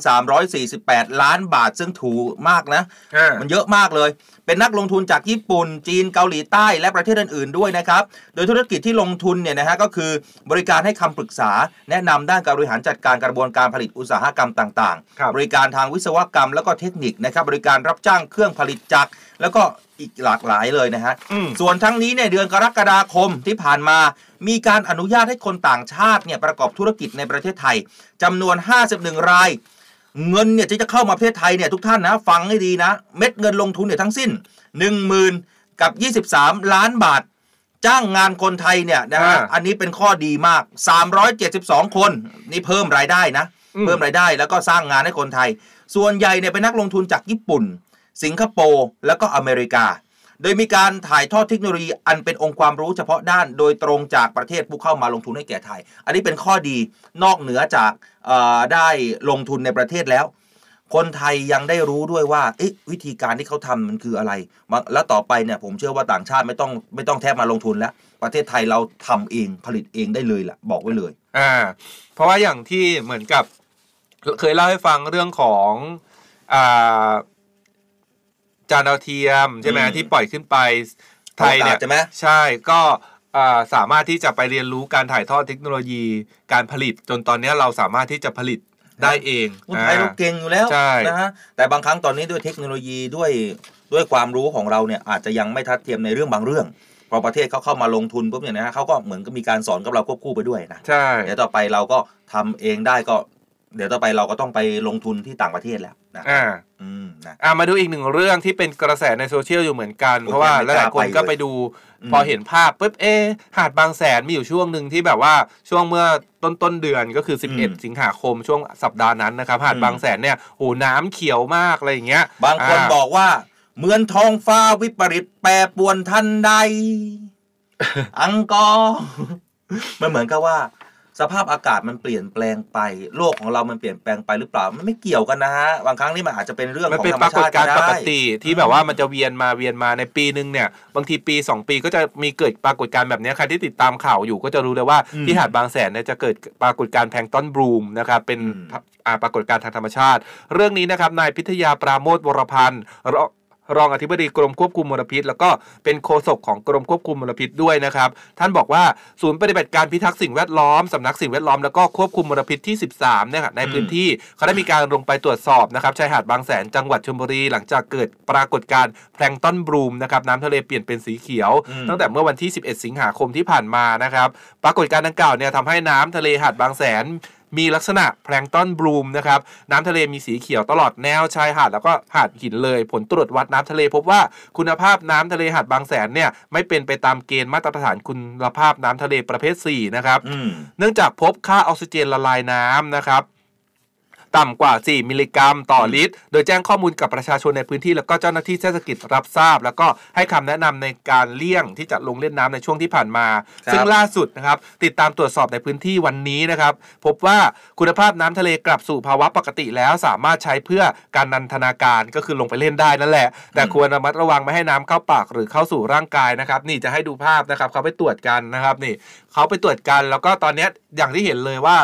Speaker 3: 12,348 ล้านบาทซึ่งถูกมากนะ
Speaker 4: อ่า
Speaker 3: มันเยอะมากเลยเป็นนักลงทุนจากญี่ปุ่น จีนเกาหลีใต้และประเทศอื่นๆด้วยนะครับ โดยธุรกิจที่ลงทุนเนี่ยนะฮะก็คือบริการให้คำปรึกษา แนะนำด้านการบริหารจัดการกระบวนการผลิตอุตสาหกรรมต่าง
Speaker 4: ครับ
Speaker 3: บริการทางวิศวกรรมแล้วก็เทคนิคนะครับบริการรับจ้างเครื่องผลิตจักรแล้วก็อีกหลากหลายเลยนะฮะ
Speaker 4: อืม
Speaker 3: ส่วนทั้งนี้เนี่ยเดือนกรกฎาคมที่ผ่านมา มีการอนุญาตให้คนต่างชาติเนี่ยประกอบธุรกิจในประเทศไทยจำนวน 51 ราย เงินเนี่ยที่จะเข้ามาประเทศไทยเนี่ยทุกท่านนะฟังให้ดีนะ เม็ดเงินลงทุนเนี่ยทั้งสิ้น 10,000 กับ 23 ล้านบาท จ้างงานคนไทยเนี่ยนะฮะ
Speaker 4: อ่า
Speaker 3: อันนี้เป็นข้อดีมาก 372 คนนี่เพิ่มรายได้นะ
Speaker 4: อืม
Speaker 3: เพิ่มรายได้แล้วก็สร้างงานให้คนไทย ส่วนใหญ่เนี่ยเป็นนักลงทุนจากญี่ปุ่น สิงคโปร์แล้วก็อเมริกา โดยมีการถ่ายทอดเทคโนโลยีอันเป็นองค์ความรู้เฉพาะด้านโดยตรงจากประเทศผู้เข้ามาลงทุนให้แก่ไทย อันนี้เป็นข้อดีนอกเหนือจากได้ลงทุนในประเทศแล้ว คนไทยยังได้รู้ด้วยว่าวิธีการที่เขาทำมันคืออะไร แล้วต่อไปเนี่ยผมเชื่อว่าต่างชาติไม่ต้องไม่ต้องแทบมาลงทุนแล้ว ประเทศไทยเราทำเองผลิตเองได้เลยล่ะบอกไว้เลย
Speaker 4: อ่าเพราะว่าอย่างที่เหมือนกับเคยเล่าให้ฟังเรื่องของอ่า จานดาวเทียมใช่ไหม
Speaker 3: อืม
Speaker 4: ที่ปล่อยขึ้นไปไทยเนี่ย
Speaker 3: โอกาสใช่ไหม
Speaker 4: ใช่ก็อ่าสามารถที่จะไปเรียนรู้การถ่ายทอดเทคโนโลยีการผลิต จนตอนนี้เราสามารถที่จะผลิตได้เอง
Speaker 3: คนไทยเรา
Speaker 4: อ่า
Speaker 3: เก่งอยู่แล้ว
Speaker 4: ใช่
Speaker 3: นะฮะแต่บางครั้งตอนนี้ด้วยเทคโนโลยีด้วยด้วยความรู้ของเราเนี่ยอาจจะยังไม่ทัดเทียมในเรื่องบางเรื่องพอประเทศเขาเข้ามาลงทุนปุ๊บเนี่ยนะฮะเขาก็เหมือนกับมีการสอนกับเราควบคู่ไปด้วยนะ
Speaker 4: ใช่
Speaker 3: เดี๋ยวต่อไปเราก็ทำเองได้ก็ เดี๋ยวต่อไปเราก็ต้องไปลงทุนที่ต่างประเทศแล้ว นะ
Speaker 4: อ่า
Speaker 3: อืมนะ
Speaker 4: อะมาดูอีกหนึ่งเรื่องที่เป็นกระแสในโซเชียลอยู่เหมือนกัน
Speaker 3: โอเค
Speaker 4: เพราะว่า
Speaker 3: ไม่
Speaker 4: ห
Speaker 3: กล้า
Speaker 4: ลายๆคน
Speaker 3: ไป
Speaker 4: ก็
Speaker 3: เลย
Speaker 4: ไปดู
Speaker 3: อืม
Speaker 4: พอเห็นภาพปุ๊บเอะหาดบางแสนมีอยู่ช่วงหนึ่งที่แบบว่าช่วงเมื่อต้นต้นๆเดือนก็คือ 11 สิงหาคมช่วงสัปดาห์นั้นนะครับหาดบางแสนเนี่ยโอ้น้ำเขียวมากอะไรอย่างเงี้ย
Speaker 3: บางคน
Speaker 4: อ่า
Speaker 3: บอกว่าเหมือนท้องฟ้าวิปริตแปรปรวนทันใด อังกอร์มันเหมือนกับว่า สภาพอากาศมันเปลี่ยนแปลงไป โลกของเรามันเปลี่ยนแปลงไปหรือเปล่า มันไม่เกี่ยวกันนะฮะ บางครั้งนี่มันอาจจะเป็นเรื่อง
Speaker 4: มัน
Speaker 3: ของ
Speaker 4: เป็น
Speaker 3: ธรร
Speaker 4: ป
Speaker 3: ม
Speaker 4: รากฏ
Speaker 3: ชาติ
Speaker 4: การณ์ปก
Speaker 3: ได้
Speaker 4: ติ ที่แบบว่ามันจะเวียนมาเวียนมาในปีหนึ่งเนี่ย บางทีปี 2 ปีก็จะมีเกิดปรากฏการณ์แบบเนี้ยใครที่ติดตามข่าวอยู่ก็จะรู้เลยว่า
Speaker 3: อืม
Speaker 4: ที่หาดบางแสนเนี่ยจะเกิดปรากฏการณ์แพลงก์ต้นบลูมนะครับ เป็น
Speaker 3: อืม
Speaker 4: อ่าปรากฏการณ์ทางธรรมชาติ เรื่องนี้นะครับ นายพิทยาปราโมทวรพันธ์ รองรองอธิบดีกรมควบคุมมลพิษ แล้วก็เป็นโฆษกของกรมควบคุมมลพิษด้วยนะครับ ท่านบอกว่าศูนย์ปฏิบัติการพิทักษ์สิ่งแวดล้อมสำนักสิ่งแวดล้อมแล้วก็ควบคุมมลพิษที่ 13เนี่ยครับในพื้นที่เขาได้มีการลงไปตรวจสอบนะครับชายหาดบางแสนจังหวัดชลบุรี หลังจากเกิดปรากฏการณ์แพลงก์ต้นบลูมนะครับน้ำทะเลเปลี่ยนเป็นสีเขียว
Speaker 3: อืม
Speaker 4: ตั้งแต่เมื่อวันที่ 11 สิงหาคมที่ผ่านมานะครับปรากฏการณ์ดังกล่าวเนี่ยทำให้น้ำทะเลหาดบางแสน มีลักษณะแพลงก์ต้นบลูมนะครับน้ำทะเลมีสีเขียวตลอดแนวชายหาดแล้วก็หาดหินเลย ผลตรวจวัดน้ำทะเลพบว่าคุณภาพน้ำทะเลหาดบางแสนเนี่ยไม่เป็นไปตามเกณฑ์มาตรฐานคุณภาพน้ำทะเลประเภท4นะครับ
Speaker 3: อืม
Speaker 4: เนื่องจากพบค่าออกซิเจนละลายน้ำนะครับ ต่ำกว่า 4 มิลลิกรัม ต่อลิตร โดยแจ้งข้อมูลกับประชาชนในพื้นที่ แล้วก็เจ้าหน้าที่เทศกิจรับทราบ แล้วก็ให้คำแนะนำในการเลี่ยงที่จะลงเล่นน้ำในช่วงที่ผ่านมา
Speaker 3: ครับ
Speaker 4: ซึ่งล่าสุดนะครับติดตามตรวจสอบในพื้นที่วันนี้นะครับ พบว่าคุณภาพน้ำทะเลกลับสู่ภาวะปกติแล้วสามารถใช้เพื่อการนันทนาการก็คือลงไปเล่นได้นั่นแหละ แต่ควรระมัดระวังไม่ให้น้ำเข้าปากหรือเข้าสู่ร่างกายนะครับ นี่จะให้ดูภาพนะครับเขาไปตรวจกันนะครับนี่เขาไปตรวจกันแล้วก็ตอนเนี้ยอย่างที่เห็นเลยว่า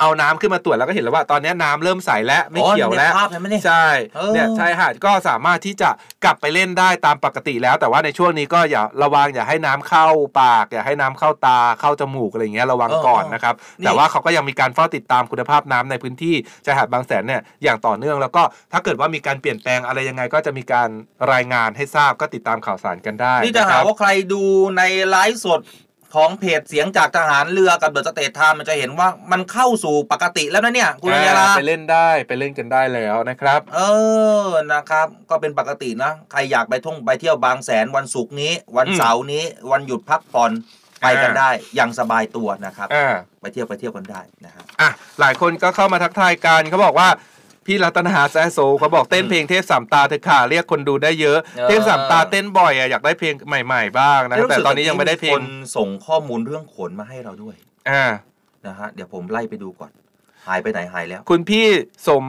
Speaker 4: เอาน้ำขึ้นมาตรวจแล้วก็เห็นแล้วว่าตอนเนี้ยน้ำเริ่มใสแล้วไม่เขียวแล้ว
Speaker 3: อ๋อในภาพเห็นไหมเนี่ย
Speaker 4: ใช่
Speaker 3: เออ
Speaker 4: เนี่ยชายหาดก็สามารถที่จะกลับไปเล่นได้ตามปกติแล้ว แต่ว่าในช่วงนี้ก็อย่าระวังอย่าให้น้ำเข้าปาก อย่าให้น้ำเข้าตาเข้าจมูกอะไรอย่างเงี้ยระวังก่อนนะครับ
Speaker 3: นี่
Speaker 4: แต่ว่าเขาก็ยังมีการเฝ้าติดตามคุณภาพน้ำในพื้นที่ชายหาดบางแสนเนี่ยอย่างต่อเนื่องแล้วก็ถ้าเกิดว่ามีการเปลี่ยนแปลงอะไรยังไงก็จะมีการรายงานให้ทราบก็ติดตามข่าวสารกันได้
Speaker 3: นี่นะ
Speaker 4: ค
Speaker 3: หา
Speaker 4: รับหาก
Speaker 3: ว่าใครดูในไลฟ์สด ของเพจเสียงจากทหารเรือกับ The States Times มันจะเห็นว่ามันเข้าสู่ปกติแล้วนะเนี่ยคุณอัญญาลา
Speaker 4: ไปเล่นได้ไปเล่นกันได้แล้วนะครับ
Speaker 3: เออนะครับ ก็เป็นปกตินะ ใครอยากไปท่องไปเที่ยวบางแสนวันศุกร์นี้ วัน
Speaker 4: อืม
Speaker 3: เสาร์นี้วันหยุดพักผ่อนไปกัน
Speaker 4: อ่า
Speaker 3: ได้อย่างสบายตัวนะครับ
Speaker 4: อ่า
Speaker 3: ไปเที่ยวไปเที่ยวกันได้นะฮะ
Speaker 4: อะหลายคนก็เข้ามาทักทายกันเขาบอกว่า พี่รัตนหาแซโซเขาบอกเต้นเพลงเทพสามตาเถอะค่ะเรียกคนดูได้เยอะ
Speaker 3: เออ
Speaker 4: เทพสามตาเต้นบ่อยอะอยากได้เพลงใหม่ ๆ บ้างนะครับแต่ตอนนี้ยังไม่ได้เพล
Speaker 3: ค
Speaker 4: ง
Speaker 3: นส่งข้อมูลเรื่องขนมาให้เราด้วย
Speaker 4: อ่า
Speaker 3: นะฮะเดี๋ยวผมไล่ไปดูก่อน หายไปไหนหายแล้ว
Speaker 4: คุณพี่สม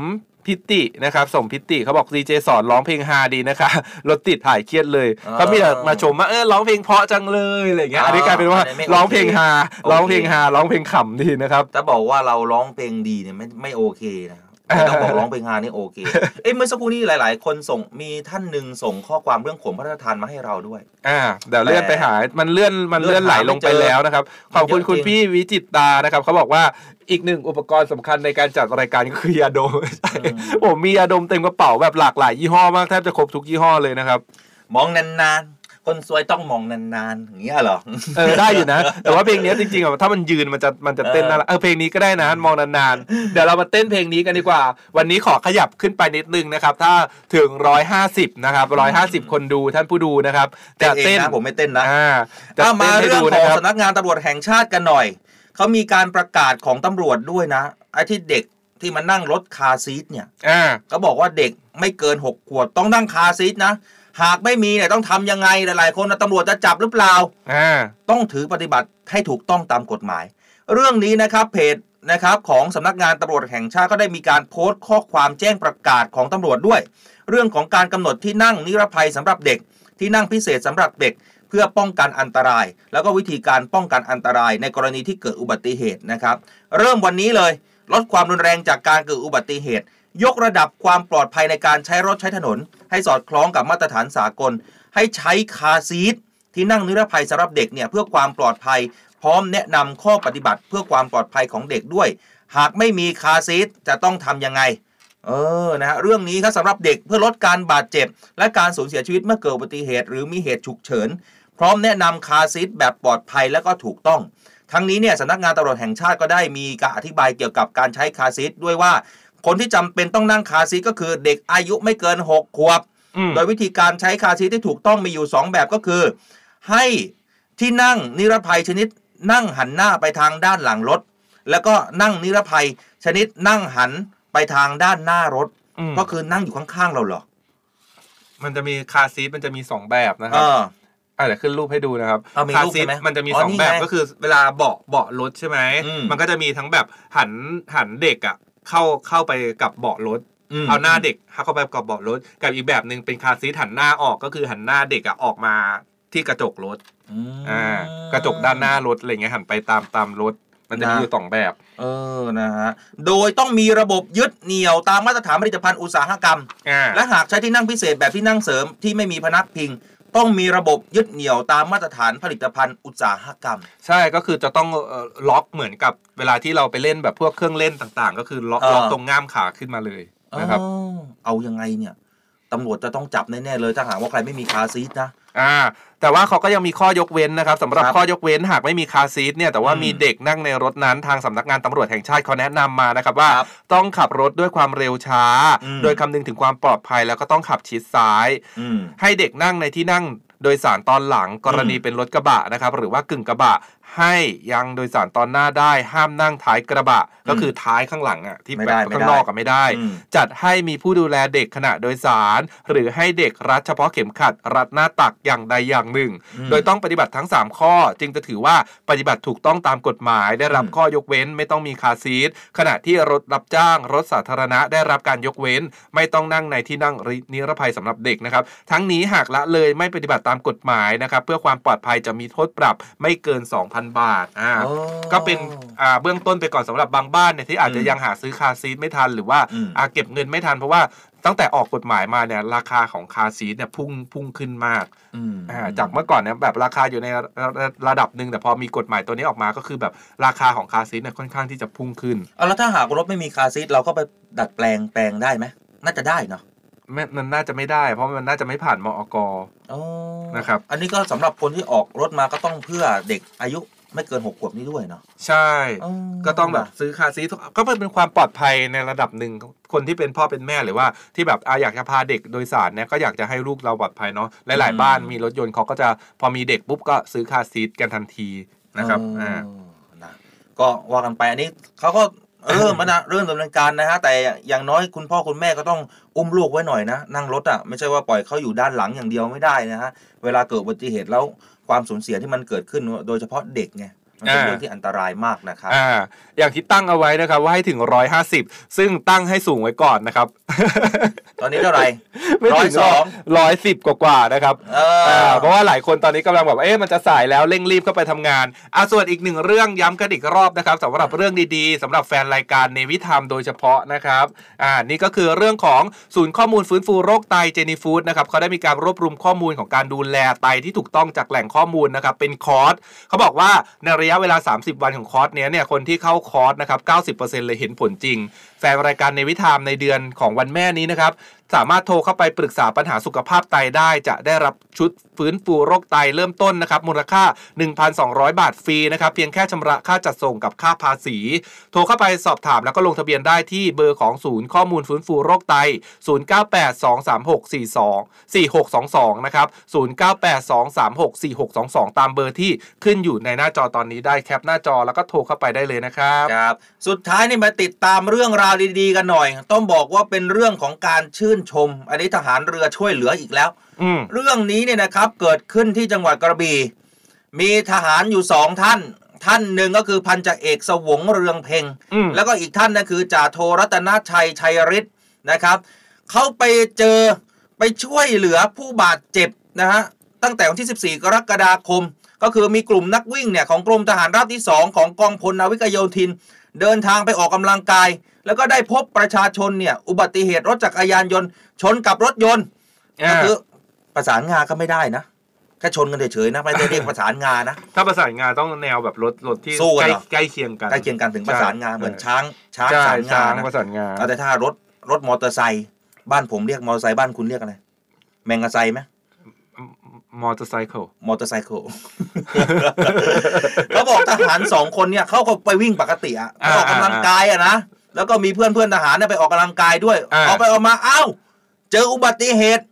Speaker 4: พิตินะครับสมพิติเขาบอกดีเจสอนร้องเพลงฮาดีนะคะรถติดถ่ายเครียดเลย
Speaker 3: อ๋อ
Speaker 4: เขามีแต่มาชมว่าเออร้องเพลงเพราะจังเลยอะไรอย่างเงี้ย
Speaker 3: อ๋ออั
Speaker 4: อันนี้กลายเป็นว่า
Speaker 3: อันนี้ไม่โอเค
Speaker 4: ร้องเพลงฮา
Speaker 3: โอเค
Speaker 4: ร้องเพลงฮาร้องเพลงขำดีนะครับ
Speaker 3: ถ้าบอกว่าเราร้องเพลงดีเนี่ยไม่ไม่โอเคนะ ครับแต่ต้องบอกร้องเพลงฮานี่โอเคเอ้ยเมื่อสักครู่นี้หลาย ๆ คนส่งมีท่านหนึ่งส่งข้อความเรื่องขนพระราชทานมาให้เราด้วย
Speaker 4: อ่าเดี๋ยวเลื่อนไปหา มันเลื่อนมันเลื่อนไหลลงไปแล้วนะครับ ขอบคุณ
Speaker 3: เยอะ
Speaker 4: คุณ
Speaker 3: จริง
Speaker 4: พี่วิจิตตานะครับเขาบอกว่าอีกหนึ่งอุปกรณ์สำคัญในการจัดรายการก็คือยาดมใช่ผมมียาดมเต็มกระเป๋าแบบหลากหลายยี่ห้อมากแทบจะครบทุกยี่ห้อเลยนะครับ
Speaker 3: มองนานๆ คนสวยต้องมองนานๆอย่างเงี้ยเหรอ
Speaker 4: เออได้อยู่นะ แต่ว่าเพลงเนี้ยจริงๆอะถ้ามันยืนมันจะมันจะเต้นน่ารักเออเพลงนี้ก็ได้นะมองนานๆเดี๋ยวเรามาเต้นเพลงนี้กันดีกว่า วันนี้ขอขยับขึ้นไปนิดนึงนะครับ ถ้าถึงร้อยห้าสิบนะครับร้อยห้าสิบคนดูท่านผู้ดูนะครับ
Speaker 3: เต้
Speaker 4: จะ
Speaker 3: นเอง
Speaker 4: เต้น
Speaker 3: นะผมไม่เต้นนะ
Speaker 4: อ่าจะ
Speaker 3: ถ้ามา
Speaker 4: ต้นให้
Speaker 3: เรื่อง
Speaker 4: ดู
Speaker 3: ข
Speaker 4: นะ
Speaker 3: อง
Speaker 4: ครับ
Speaker 3: สำนักงานตำรวจแห่งชาติกันหน่อยเขามีการประกาศของตำรวจด้วยนะไอ้ที่เด็กที่มานั่งรถคาร์ซีทเนี่ย
Speaker 4: อ่า
Speaker 3: ก็บอกว่าเด็กไม่เกิน6ขวบต้องนั่งคาร์ซีทนะ หากไม่มีเนี่ยต้องทำยังไงหลาย ๆ คนนะตำรวจจะจับหรือเปล่า
Speaker 4: อ่า
Speaker 3: ต้องถือปฏิบัติให้ถูกต้องตามกฎหมาย เรื่องนี้นะครับเพจนะครับของสำนักงานตำรวจแห่งชาติก็ได้มีการโพสต์ข้อความแจ้งประกาศของตำรวจด้วย เรื่องของการกำหนดที่นั่งนิรภัยสำหรับเด็ก ที่นั่งพิเศษสำหรับเด็กเพื่อป้องกันอันตราย แล้วก็วิธีการป้องกันอันตรายในกรณีที่เกิดอุบัติเหตุนะครับ เริ่มวันนี้เลย ลดความรุนแรงจากการเกิดอุบัติเหตุ ยกระดับความปลอดภัยในการใช้รถใช้ถนน ให้สอดคล้องกับมาตรฐานสากล ให้ใช้คาซีทที่นั่งนิรภัยสำหรับเด็กเนี่ยเพื่อความปลอดภัย พร้อมแนะนำข้อปฏิบัติเพื่อความปลอดภัยของเด็กด้วย หากไม่มีคาร์ซีทจะต้องทำยังไงเออ นะฮะ เรื่องนี้ครับสำหรับเด็กเพื่อลดการบาดเจ็บ และการสูญเสียชีวิตเมื่อเกิดอุบัติเหตุ หรือมีเหตุฉุกเฉิน พร้อมแนะนำคาร์ซีทแบบปลอดภัยและก็ถูกต้อง ทั้งนี้เนี่ยสำนักงานตำรวจแห่งชาติก็ได้มีการอธิบายเกี่ยวกับการใช้คาร์ซีทด้วยว่า คนที่จำเป็นต้องนั่งคาร์ซีทก็คือเด็กอายุไม่เกิน 6 ขวบ
Speaker 4: อืม
Speaker 3: โดยวิธีการใช้คาร์ซีทที่ถูกต้องมีอยู่ 2 แบบก็คือ ให้ที่นั่งนิรภัยชนิดนั่งหันหน้าไปทางด้านหลังรถ แล้วก็นั่งนิรภัยชนิดนั่งหันไปทางด้านหน้ารถ
Speaker 4: อืม
Speaker 3: ก็คือนั่งอยู่ข้างๆเราเหรอ
Speaker 4: มันจะมีคาร์ซีทมันจะมีสองแบบนะครับเอออะเดี๋ยวขึ้นรูปให้ดูนะครับ
Speaker 3: เอามีรูป
Speaker 4: คา
Speaker 3: ร์
Speaker 4: ซีท
Speaker 3: ใช่ไหม
Speaker 4: มันจะมี
Speaker 3: อ๋อ
Speaker 4: สอง
Speaker 3: นี่
Speaker 4: แบบ
Speaker 3: ไง
Speaker 4: ก็คือเวลาเบาะเบาะรถใช่ไหม
Speaker 3: อืม
Speaker 4: มันก็จะมีทั้งแบบหันหันเด็กอะ เข้าเข้าไปกับเบาะรถเอาหน้าเด็กเข้าไปกับเบาะรถ กับอีกแบบหนึ่งเป็นคาร์ซีทหันหน้าออกก็คือหันหน้าเด็กอะออกมาที่กระจกรถ
Speaker 3: อืม
Speaker 4: อ่ากระจกด้านหน้ารถอะไรเงี้ยหันไปตามตามรถมันจะมี
Speaker 3: นะ
Speaker 4: อยู่สองแบบ
Speaker 3: เออ นะฮะ โดยต้องมีระบบยึดเหนี่ยวตามมาตรฐานผลิตภัณฑ์อุตสาหกรรม
Speaker 4: อ่า
Speaker 3: และหากใช้ที่นั่งพิเศษแบบที่นั่งเสริมที่ไม่มีพนักพิง ต้องมีระบบยึดเหนี่ยวตามมาตรฐานผลิตภัณฑ์อุตสาหกรรม
Speaker 4: ใช่ก็คือจะต้องเอ่อล็อกเหมือนกับเวลาที่เราไปเล่นแบบพวกเครื่องเล่นต่างๆ ก็คือล็อก
Speaker 3: เออ
Speaker 4: ล็อกตรงง่ามขาขึ้นมาเลยนะครับ
Speaker 3: อ๋อเอายังไงเนี่ยตำรวจจะต้องจับแน่ๆเลยถ้าหากว่าใครไม่มีคาร์ซีทนะ
Speaker 4: อ่า แต่ว่าเขาก็ยังมีข้อยกเว้นนะครับสำหรับ
Speaker 3: ครับ
Speaker 4: ข้อยกเว้นหากไม่มีคาร์ซีทเนี่ยแต่ว่า
Speaker 3: อืม
Speaker 4: มีเด็กนั่งในรถนั้นทางสำนักงานตำรวจแห่งชาติเขาแนะนำมานะครับว่า
Speaker 3: ครับ
Speaker 4: ต้องขับรถด้วยความเร็วช้า
Speaker 3: อืม
Speaker 4: โดยคำนึงถึงความปลอดภัยแล้วก็ต้องขับชิดซ้าย
Speaker 3: อืม
Speaker 4: ให้เด็กนั่งในที่นั่งโดยสารตอนหลังกรณีเป็นรถกระบะนะครับหรือว่ากึ่งกระบะ ให้ยังโดยสารตอนหน้าได้ห้ามนั่งท้ายกระบะ ก็คือท้ายข้างหลังอะที่
Speaker 3: ไม่
Speaker 4: แบ
Speaker 3: ได้
Speaker 4: บ
Speaker 3: ไม่
Speaker 4: ข้าง
Speaker 3: ได้
Speaker 4: นอกก็ไม่ได้
Speaker 3: อืม
Speaker 4: จัดให้มีผู้ดูแลเด็กขณะโดยสาร หรือให้เด็กรัดเฉพาะเข็มขัด รัดหน้าตักอย่างใดอย่างหนึ่ง
Speaker 3: อืม
Speaker 4: โดยต้องปฏิบัติทั้ง 3 ข้อ จึงจะถือว่าปฏิบัติถูกต้องตามกฎหมาย ได้รับ
Speaker 3: อืม
Speaker 4: ข้อยกเว้นไม่ต้องมีคาร์ซีทขณะที่รถรับจ้างรถสาธารณะได้รับการยกเว้น ไม่ต้องนั่งในที่นั่งนิรภัยสำหรับเด็กนะครับทั้งนี้หากละเลยไม่ปฏิบัติตามกฎหมายนะครับเพื่อความปลอดภัยจะมีโทษปรับไม่เกิน2,000 บาทอ่า
Speaker 3: อ๋อ
Speaker 4: ก็เป็นอ่าเบื้องต้นไปก่อนสำหรับบางบ้านเนี่ยที่อาจจะ
Speaker 3: อืม
Speaker 4: ยังหาซื้อคาร์ซีทไม่ทันหรือว่า
Speaker 3: อืม
Speaker 4: อ่าเก็บเงินไม่ทันเพราะว่าตั้งแต่ออกกฎหมายมาเนี่ยราคาของคาร์ซีทเนี่ยพุ่งพุ่งขึ้นมาก
Speaker 3: อืม
Speaker 4: อ่าจากเมื่อก่อนเนี่ยแบบราคาอยู่ในระระระดับหนึ่งแต่พอมีกฎหมายตัวนี้ออกมาก็คือแบบราคาของคาร์ซีทเนี่ยค่อนข้างที่จะพุ่งขึ้น
Speaker 3: เอาแล้วถ้าหากรถไม่มีคาร์ซีทเราก็ไปดัดแปลงแปลงได้ไหมน่าจะได้เนาะ
Speaker 4: ไม่มันน่าจะไม่ได้ เพราะมันน่าจะไม่ผ่านมอก
Speaker 3: อ๋อ
Speaker 4: นะครับ
Speaker 3: อันนี้ก็สำหรับคนที่ออกรถมาก็ต้องเพื่อเด็กอายุไม่เกินหกขวบนี้ด้วยเนาะ
Speaker 4: ใช่ ก็ต้องแบบซื้อคาร์ซีทก็เป็นความปลอดภัยในระดับหนึ่งคนที่เป็นพ่อเป็นแม่หรือว่าที่แบบอะอยากจะพาเด็กโดยสารเนี่ยก็อยากจะให้ลูกเราปลอดภัยเนาะหลาย ๆ บ้านมีรถยนต์เขาก็จะพอมีเด็กปุ๊บก็ซื้อคาร์ซีทกันทันทีนะครับ
Speaker 3: เออ
Speaker 4: อ่า
Speaker 3: นะก็ว่ากันไปอันนี้เขาก็ เริ่มแล้วนะเริ่มดำเนินการนะฮะแต่อย่างน้อยคุณพ่อคุณแม่ก็ต้องอุ้มลูกไว้หน่อยนะ นั่งรถอะไม่ใช่ว่าปล่อยเขาอยู่ด้านหลังอย่างเดียวไม่ได้นะฮะเวลาเกิดอุบัติเหตุแล้วความสูญเสียที่มันเกิดขึ้นโดยเฉพาะเด็กไง เป็น
Speaker 4: อ่า
Speaker 3: เรื่องที่อันตรายมากนะครับ
Speaker 4: อ่าอย่างที่ตั้งเอาไว้นะครับ ว่าให้ถึง150ซึ่งตั้งให้สูงไว้ก่อนนะครับ
Speaker 3: ตอนนี้เท่าไหร่
Speaker 4: ไม่ถึง
Speaker 3: ร้อยสอง
Speaker 4: ร้อยสิบกว่าๆนะครับ
Speaker 3: เออา
Speaker 4: เพราะว่าหลายคนตอนนี้กำลังแบบว่าเอ๊ะมันจะสายแล้วเร่งรีบเข้าไปทำงานอะส่วนอีกหนึ่งเรื่องย้ำกันอีกรอบนะครับสำหรับเรื่องดีๆสำหรับแฟนรายการเนวิธรรมโดยเฉพาะนะครับอ่านี่ก็คือเรื่องของศูนย์ข้อมูลฟื้นฟูโรคไตเจนีฟูดนะครับเขาได้มีการรวบรวมข้อมูลของการดูแลไตที่ถูกต้องจากแหล่งข้อมูลนะครับเป็นคอร์สเขาบอกว่าในระระยะเวลา 30 วันของคอร์สเนี้ยเนี่ยคนที่เข้าคอร์สนะครับ 90%เลยเห็นผลจริงแฟนรายการในวิธามในเดือนของวันแม่นี้นะครับ สามารถโทรเข้าไปปรึกษาปัญหาสุขภาพไตได้ จะได้รับชุดฟื้นฟูโรคไตเริ่มต้นนะครับ มูลค่า 1,200 บาทฟรีนะครับ เพียงแค่ชำระค่าจัดส่งกับค่าภาษี โทรเข้าไปสอบถามแล้วก็ลงทะเบียนได้ที่เบอร์ของศูนย์ข้อมูลฟื้นฟูโรคไต 09823642นะครับ 0982364622 ตามเบอร์ที่ขึ้นอยู่ในหน้าจอตอนนี้ได้แคปหน้าจอแล้วก็โทรเข้าไปได้เลยนะครับ
Speaker 3: ครับสุดท้ายนี่มาติดตามเรื่องราวดีๆกันหน่อย ต้องบอกว่าเป็นเรื่องของการชื่นชม อันนี้ทหารเรือช่วยเหลืออีกแล้ว
Speaker 4: อืม
Speaker 3: เรื่องนี้เนี่ยนะครับเกิดขึ้นที่จังหวัดกระบี่ มีทหารอยู่สองท่าน ท่านหนึ่งก็คือพันจ่าเอกสวงเรืองเพ็ง
Speaker 4: อืม
Speaker 3: แล้วก็อีกท่านนั่นคือจ่าโทรัตนชัยชัยฤทธิ์นะครับเขาไปเจอไปช่วยเหลือผู้บาดเจ็บนะฮะตั้งแต่วันที่ 14 กรกฎาคม ก็คือมีกลุ่มนักวิ่งเนี่ยของกรมทหารราบที่ 2 ของกองพลนาวิกโยธิน เดินทางไปออกกำลังกาย แล้วก็ได้พบประชาชนเนี่ยอุบัติเหตุรถจักรยานยนต์ ชนกับรถยนต์ก็คือประสานงาก็ไม่ได้นะแค่ชนกันเฉยๆนะไม่ได้เรียกประสานงานะ
Speaker 4: ถ้าประสานงานต้องแนวแบบรถรถที่
Speaker 3: สู้กัน
Speaker 4: ใกล้
Speaker 3: เหรอ
Speaker 4: ใกล้เคียงกัน
Speaker 3: ใกล้เคียงกันถึงประสานงาเหมือนช้างช้าง
Speaker 4: ใช่
Speaker 3: ประสานงา
Speaker 4: ช้าง
Speaker 3: นะ
Speaker 4: ประสานงา
Speaker 3: เอาแต่ถ้ารถรถมอเตอร์ไซค์บ้านผมเรียกมอเตอร์ไซค์บ้านคุณเรียกอะไรแมงกะไซไหม
Speaker 4: มอเตอร์ไซค์
Speaker 3: มอเตอร์ไซค์เขาบอกทหารสองคนเนี่ยเขาก็ไปวิ่งปกติอะ
Speaker 4: อ่า
Speaker 3: ออกกำลังกายอะนะ แล้วก็มีเพื่อนเพื่อนๆทหารเนี่ยไปออกกำลังกายด้วย
Speaker 4: อ่า
Speaker 3: ออกไปออกมาอ้าวเจออุบัติเหตุ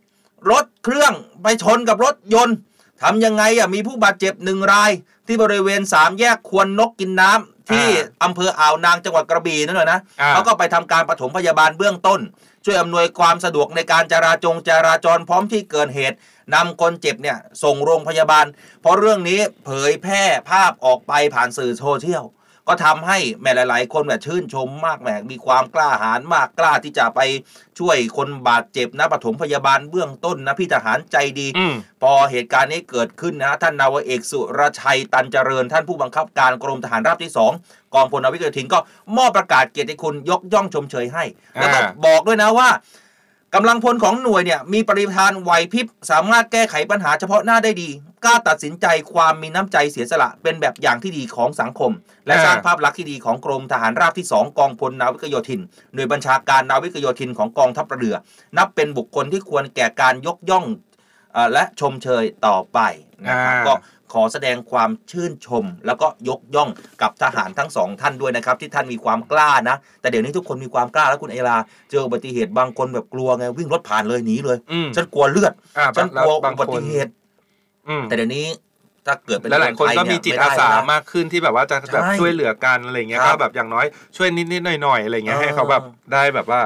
Speaker 3: รถเครื่องไปชนกับรถยนต์ทำยังไงอะมีผู้บาดเจ็บหนึ่งราย ที่บริเวณสามแยกควรนกกินน้ำที่อำเภออ่าวนางจังหวัดกระบี่นั่นเลยนะ
Speaker 4: อ่า
Speaker 3: เขาก็ไปทำการปฐมพยาบาลเบื้องต้น ช่วยอำนวยความสะดวกในการจราจงจราจรพร้อมที่เกิดเหตุนำคนเจ็บเนี่ยส่งโรงพยาบาล เพราะเรื่องนี้เผยแพร่ภาพออกไปผ่านสื่อโซเชียล ก็ทำให้แม่หลาย ๆ คนแบบชื่นชมมากแหมมีความกล้าหาญมากกล้าที่จะไปช่วยคนบาดเจ็บนะปฐมพยาบาลเบื้องต้นนะพี่ทหารใจดี
Speaker 4: อืม
Speaker 3: พอเหตุการณ์นี้เกิดขึ้นนะท่านนาวาเอกสุรชัยตันเจริญ ท่านผู้บังคับการกรมทหารราบที่ 2 กองพลนาวิกโยธินก็มอบประกาศเกียรติคุณยกย่องชมเชยให้ แล้วก็
Speaker 4: อ่า
Speaker 3: บอกด้วยนะว่า กำลังพลของหน่วยเนี่ยมีปริมาณไหวพริบสามารถแก้ไขปัญหาเฉพาะหน้าได้ดีกล้าตัดสินใจความมีน้ำใจเสียสละเป็นแบบอย่างที่ดีของสังคม และสร้างภาพลักษณ์ที่ดีของกรมทหารราบที่ 2 กองพลนาวิกโยธิน หน่วยบัญชาการนาวิกโยธินของกองทัพเรือ นับเป็นบุคคลที่ควรแก่การยกย่องเอ่อและชมเชยต่อไปนะครับ
Speaker 4: อ่า
Speaker 3: ก็ ขอแสดงความชื่นชม แล้วก็ยกย่องกับทหารทั้งสองท่านด้วยนะครับที่ท่านมีความกล้านะ แต่เดี๋ยวนี้ทุกคนมีความกล้าแล้วคุณเอลาเจออุบัติเหตุบางคนแบบกลัวไงวิ่งรถผ่านเลยหนีเลย
Speaker 4: อืม
Speaker 3: ฉันกลัวเลือด
Speaker 4: อ่า
Speaker 3: ฉัน
Speaker 4: แล้ว
Speaker 3: กลัว
Speaker 4: บาง
Speaker 3: อุ
Speaker 4: คน
Speaker 3: บัติเหตุ
Speaker 4: อืม
Speaker 3: แต่เดี๋ยวนี้ถ้าเกิดเป็น
Speaker 4: และหลายคนก็มีจิตอาสามากขึ้นที่แบบว่าจะแบบ
Speaker 3: ใช่
Speaker 4: ช่วยเหลือกันอะไรอย่างเงี้ย
Speaker 3: ครั
Speaker 4: ก็
Speaker 3: บ
Speaker 4: แบบอย่างน้อยช่วยนิดๆหน่อยๆอะไรอย่างเงี้ย
Speaker 3: เออ
Speaker 4: ให้เขาแบบได้แบบว่า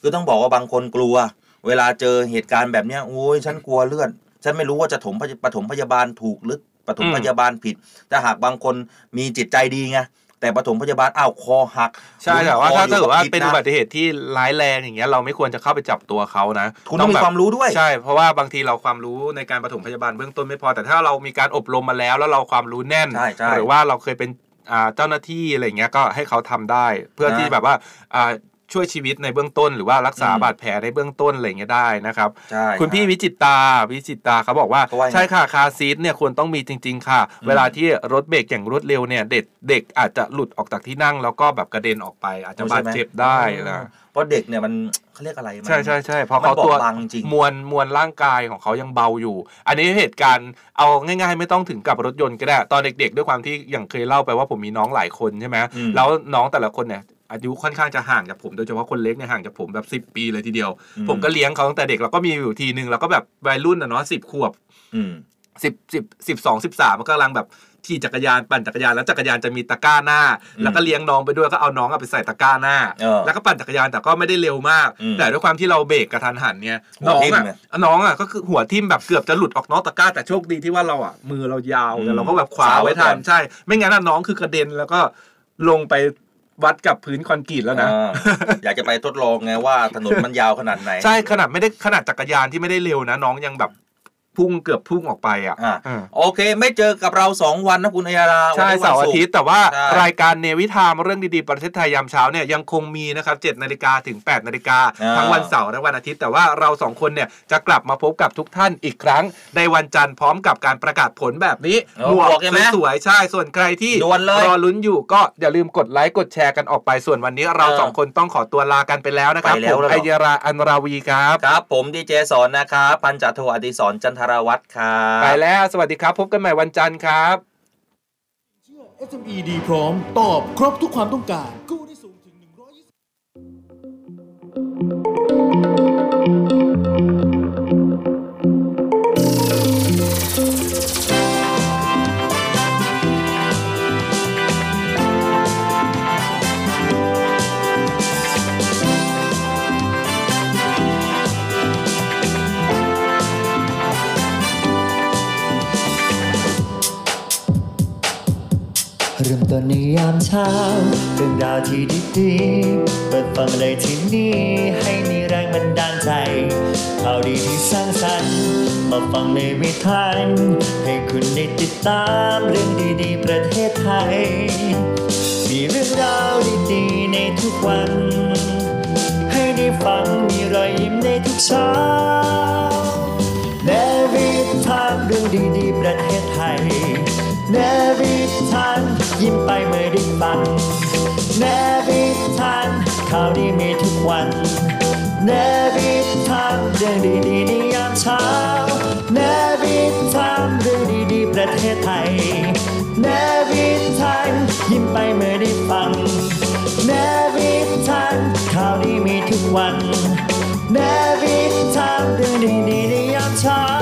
Speaker 3: คือต้องบอกว่าบางคนกลัว เวลาเจอเหตุการณ์แบบเนี้ยโอ้ยฉันกลัวเลือด ฉันไม่รู้ว่าจะถมพยปฐมพยาบาลถูกหรือปฐม
Speaker 4: อืม
Speaker 3: พยาบาลผิด แต่หากบางคนมีจิตใจดีไงแต่ปฐมพยาบาลอ้าวคอหัก
Speaker 4: ใช่แต่ว่า
Speaker 3: คอ
Speaker 4: ถ้า
Speaker 3: อยู่
Speaker 4: เกิดว่า
Speaker 3: กับพิษ
Speaker 4: เป็น
Speaker 3: นะ
Speaker 4: อุบัติเหตุที่ร้ายแรงอย่างเงี้ยเราไม่ควรจะเข้าไปจับตัวเขานะ
Speaker 3: คุณต้องมี
Speaker 4: แบบ
Speaker 3: ความรู้ด้วย
Speaker 4: ใช่เพราะว่าบางทีเราความรู้ในการปฐมพยาบาลเบื้องต้นไม่พอ แต่ถ้าเรามีการอบรมมาแล้ว แล้วเราความรู้แน่น
Speaker 3: ใช่ใช่
Speaker 4: หรือว่าเราเคยเป็นอ่าเจ้าหน้าที่อะไรอย่างเงี้ยก็ให้เขาทำได้ เพื่อ
Speaker 3: นะ
Speaker 4: ที่แบบว่าอ่า ช่วยชีวิตในเบื้องต้น หรือว่ารักษา
Speaker 3: อืม
Speaker 4: บาดแผลในเบื้องต้นอะไรอย่างเงี้ยได้นะครับ
Speaker 3: ใช่
Speaker 4: คุณพี่วิจิตตาวิจิตตาเขาบอกว่า
Speaker 3: เขาว่าไง
Speaker 4: ใช่ค่ะคาร์ซีทเนี่ยควรต้องมีจริง ๆ ค่ะ เวลาที่รถเบรกอย่างรวดเร็วเนี่ยเด็กเด็กอาจจะหลุดออกจากที่นั่ง แล้วก็แบบกระเด็นออกไป อาจจะบาดเจ็บได้นะ
Speaker 3: เพราะเด็กเนี่ยมันเขาเรียกอะไรมัน
Speaker 4: ใช่ใช่ใช่เพราะ
Speaker 3: มัน
Speaker 4: เขาตัว
Speaker 3: บอบบางจริง
Speaker 4: มวลมวลร่างกายของเขายังเบาอยู่ อันนี้เหตุการณ์เอาง่าย ๆ ไม่ต้องถึงกับรถยนต์ก็ได้ ตอนเด็กๆ ด้วยความที่อย่างเคยเล่าไปว่าผมมีน้องหลายคนใช่ไหม
Speaker 3: อืม
Speaker 4: แล้วน้องแต่ละคนเนี่ย อายุค่อนข้างจะห่างจากผมโดยเฉพาะคนเล็กเนี่ยห่างจากผมแบบ 10 ปีเลยทีเดียว ผมก็เลี้ยงเขาตั้งแต่เด็กแล้วก็มีอยู่ทีนึงแล้วก็แบบวัยรุ่นอะเนาะสิบขวบ
Speaker 3: อืม
Speaker 4: สิบสิบสิบสองสิบสามมันกำลังแบบขี่จักรยานปั่นจักรยานแล้วจักรยานจะมีตะกร้าหน้า
Speaker 3: อืม
Speaker 4: แล้วก็เลี้ยงน้องไปด้วยก็เอาน้องอะไปใส่ตะกร้าหน้า
Speaker 3: เออ
Speaker 4: แล้วก็ปั่นจักรยานแต่ก็ไม่ได้เร็วมาก
Speaker 3: อืม
Speaker 4: แต่ด้วยความที่เราเบรกกระทันหันเนี่ย
Speaker 3: หัว
Speaker 4: น้อง
Speaker 3: ทิ่ม
Speaker 4: อะ
Speaker 3: ไง
Speaker 4: น้องอะก็คือหัวทิ่มแบบเกือบจะหลุดออกนอกตะกร้าแต่โชคดีที่ว่าเราอะมือเรายาว
Speaker 3: อืม
Speaker 4: แต่เราก็แบบคว้าไว้ทัน
Speaker 3: สาวไว้ก่อน
Speaker 4: ใช่ ไม่งั้นอะน้องคือกระเด็นแล้วก็ลงไป วัดกับพื้นคอนกรีตแล้วนะ
Speaker 3: อ่าอยากจะไปทดลองไงว่าถนนมันยาวขนาดไหน
Speaker 4: ใช่ขนาดไม่ได้ขนาดจักรยานที่ไม่ได้เร็วนะ น้องยังแบบ พุ่งเกือบพุ่งออกไปอะ
Speaker 3: อ่า
Speaker 4: อืม
Speaker 3: โอเค ไม่เจอกับเราสองวันนะคุณอัยยารา
Speaker 4: ใช่
Speaker 3: วันนี้วัน
Speaker 4: เสาร์อาทิตย์แต่ว่า
Speaker 3: ใช่
Speaker 4: รายการเนวิทามเรื่องดีๆ ประเทศไทยยามเช้าเนี่ยยังคงมีนะครับ7นาฬิกาถึง8นาฬิกา
Speaker 3: อ่า
Speaker 4: ทั้งวันเสาร์และวันอาทิตย์ แต่ว่าเราสองคนเนี่ยจะกลับมาพบกับทุกท่านอีกครั้ง ในวันจันทร์พร้อมกับการประกาศผลแบบนี้
Speaker 3: เออ
Speaker 4: หมว
Speaker 3: บอกกใช่ไหม
Speaker 4: สวยๆใช่ส่วนใครที่
Speaker 3: ด่วนเลย
Speaker 4: รอลุ้นอยู่ก็อย่าลืมกดไลค์กดแชร์กันออกไปส่วนวันนี้เรา
Speaker 3: เออ
Speaker 4: สองคนต้องขอตัวลากันไปแล้วนะครับ
Speaker 3: ไปแล้
Speaker 4: ผ
Speaker 3: ว
Speaker 4: ม
Speaker 3: แล้วเหรอ
Speaker 4: ไอยราอันราวีครับ
Speaker 3: ครับ ผมดีเจสอนนะครับพันจ่าโทอดิศรจันทรวัตรครับ
Speaker 4: ไปแล้วสวัสดีครับ พบกันใหม่วันจันทร์ครับ
Speaker 7: SME ดีพร้อมตอบครบทุกความต้องการ
Speaker 1: ในยามเช้า เรื่องราวที่ดีๆ เปิดฟังเลยที่นี่ ให้มีแรงบันดาลใจข่าวดีที่สร้างสรรค์มาฟังในวิถีให้คุณได้ติดตามเรื่องดีๆ ประเทศไทย มีเรื่องราวดีๆ ในทุกวัน ให้ได้ฟังมีรอยยิ้มในทุกเช้าเนวิทานเรื่องดีๆ ประเทศไทย เนวิทานยิ้มไปเมื่อได้ฟังเนวิทานข่าวดีมีทุกวันเนวิทานเรื่องดีๆในยามเช้าเนวิทานเรื่องดีๆประเทศไทยเนวิทานยิ้มไปเมื่อได้ฟังเนวิทวันเนวิทามเรื่องดีๆในยามเช้า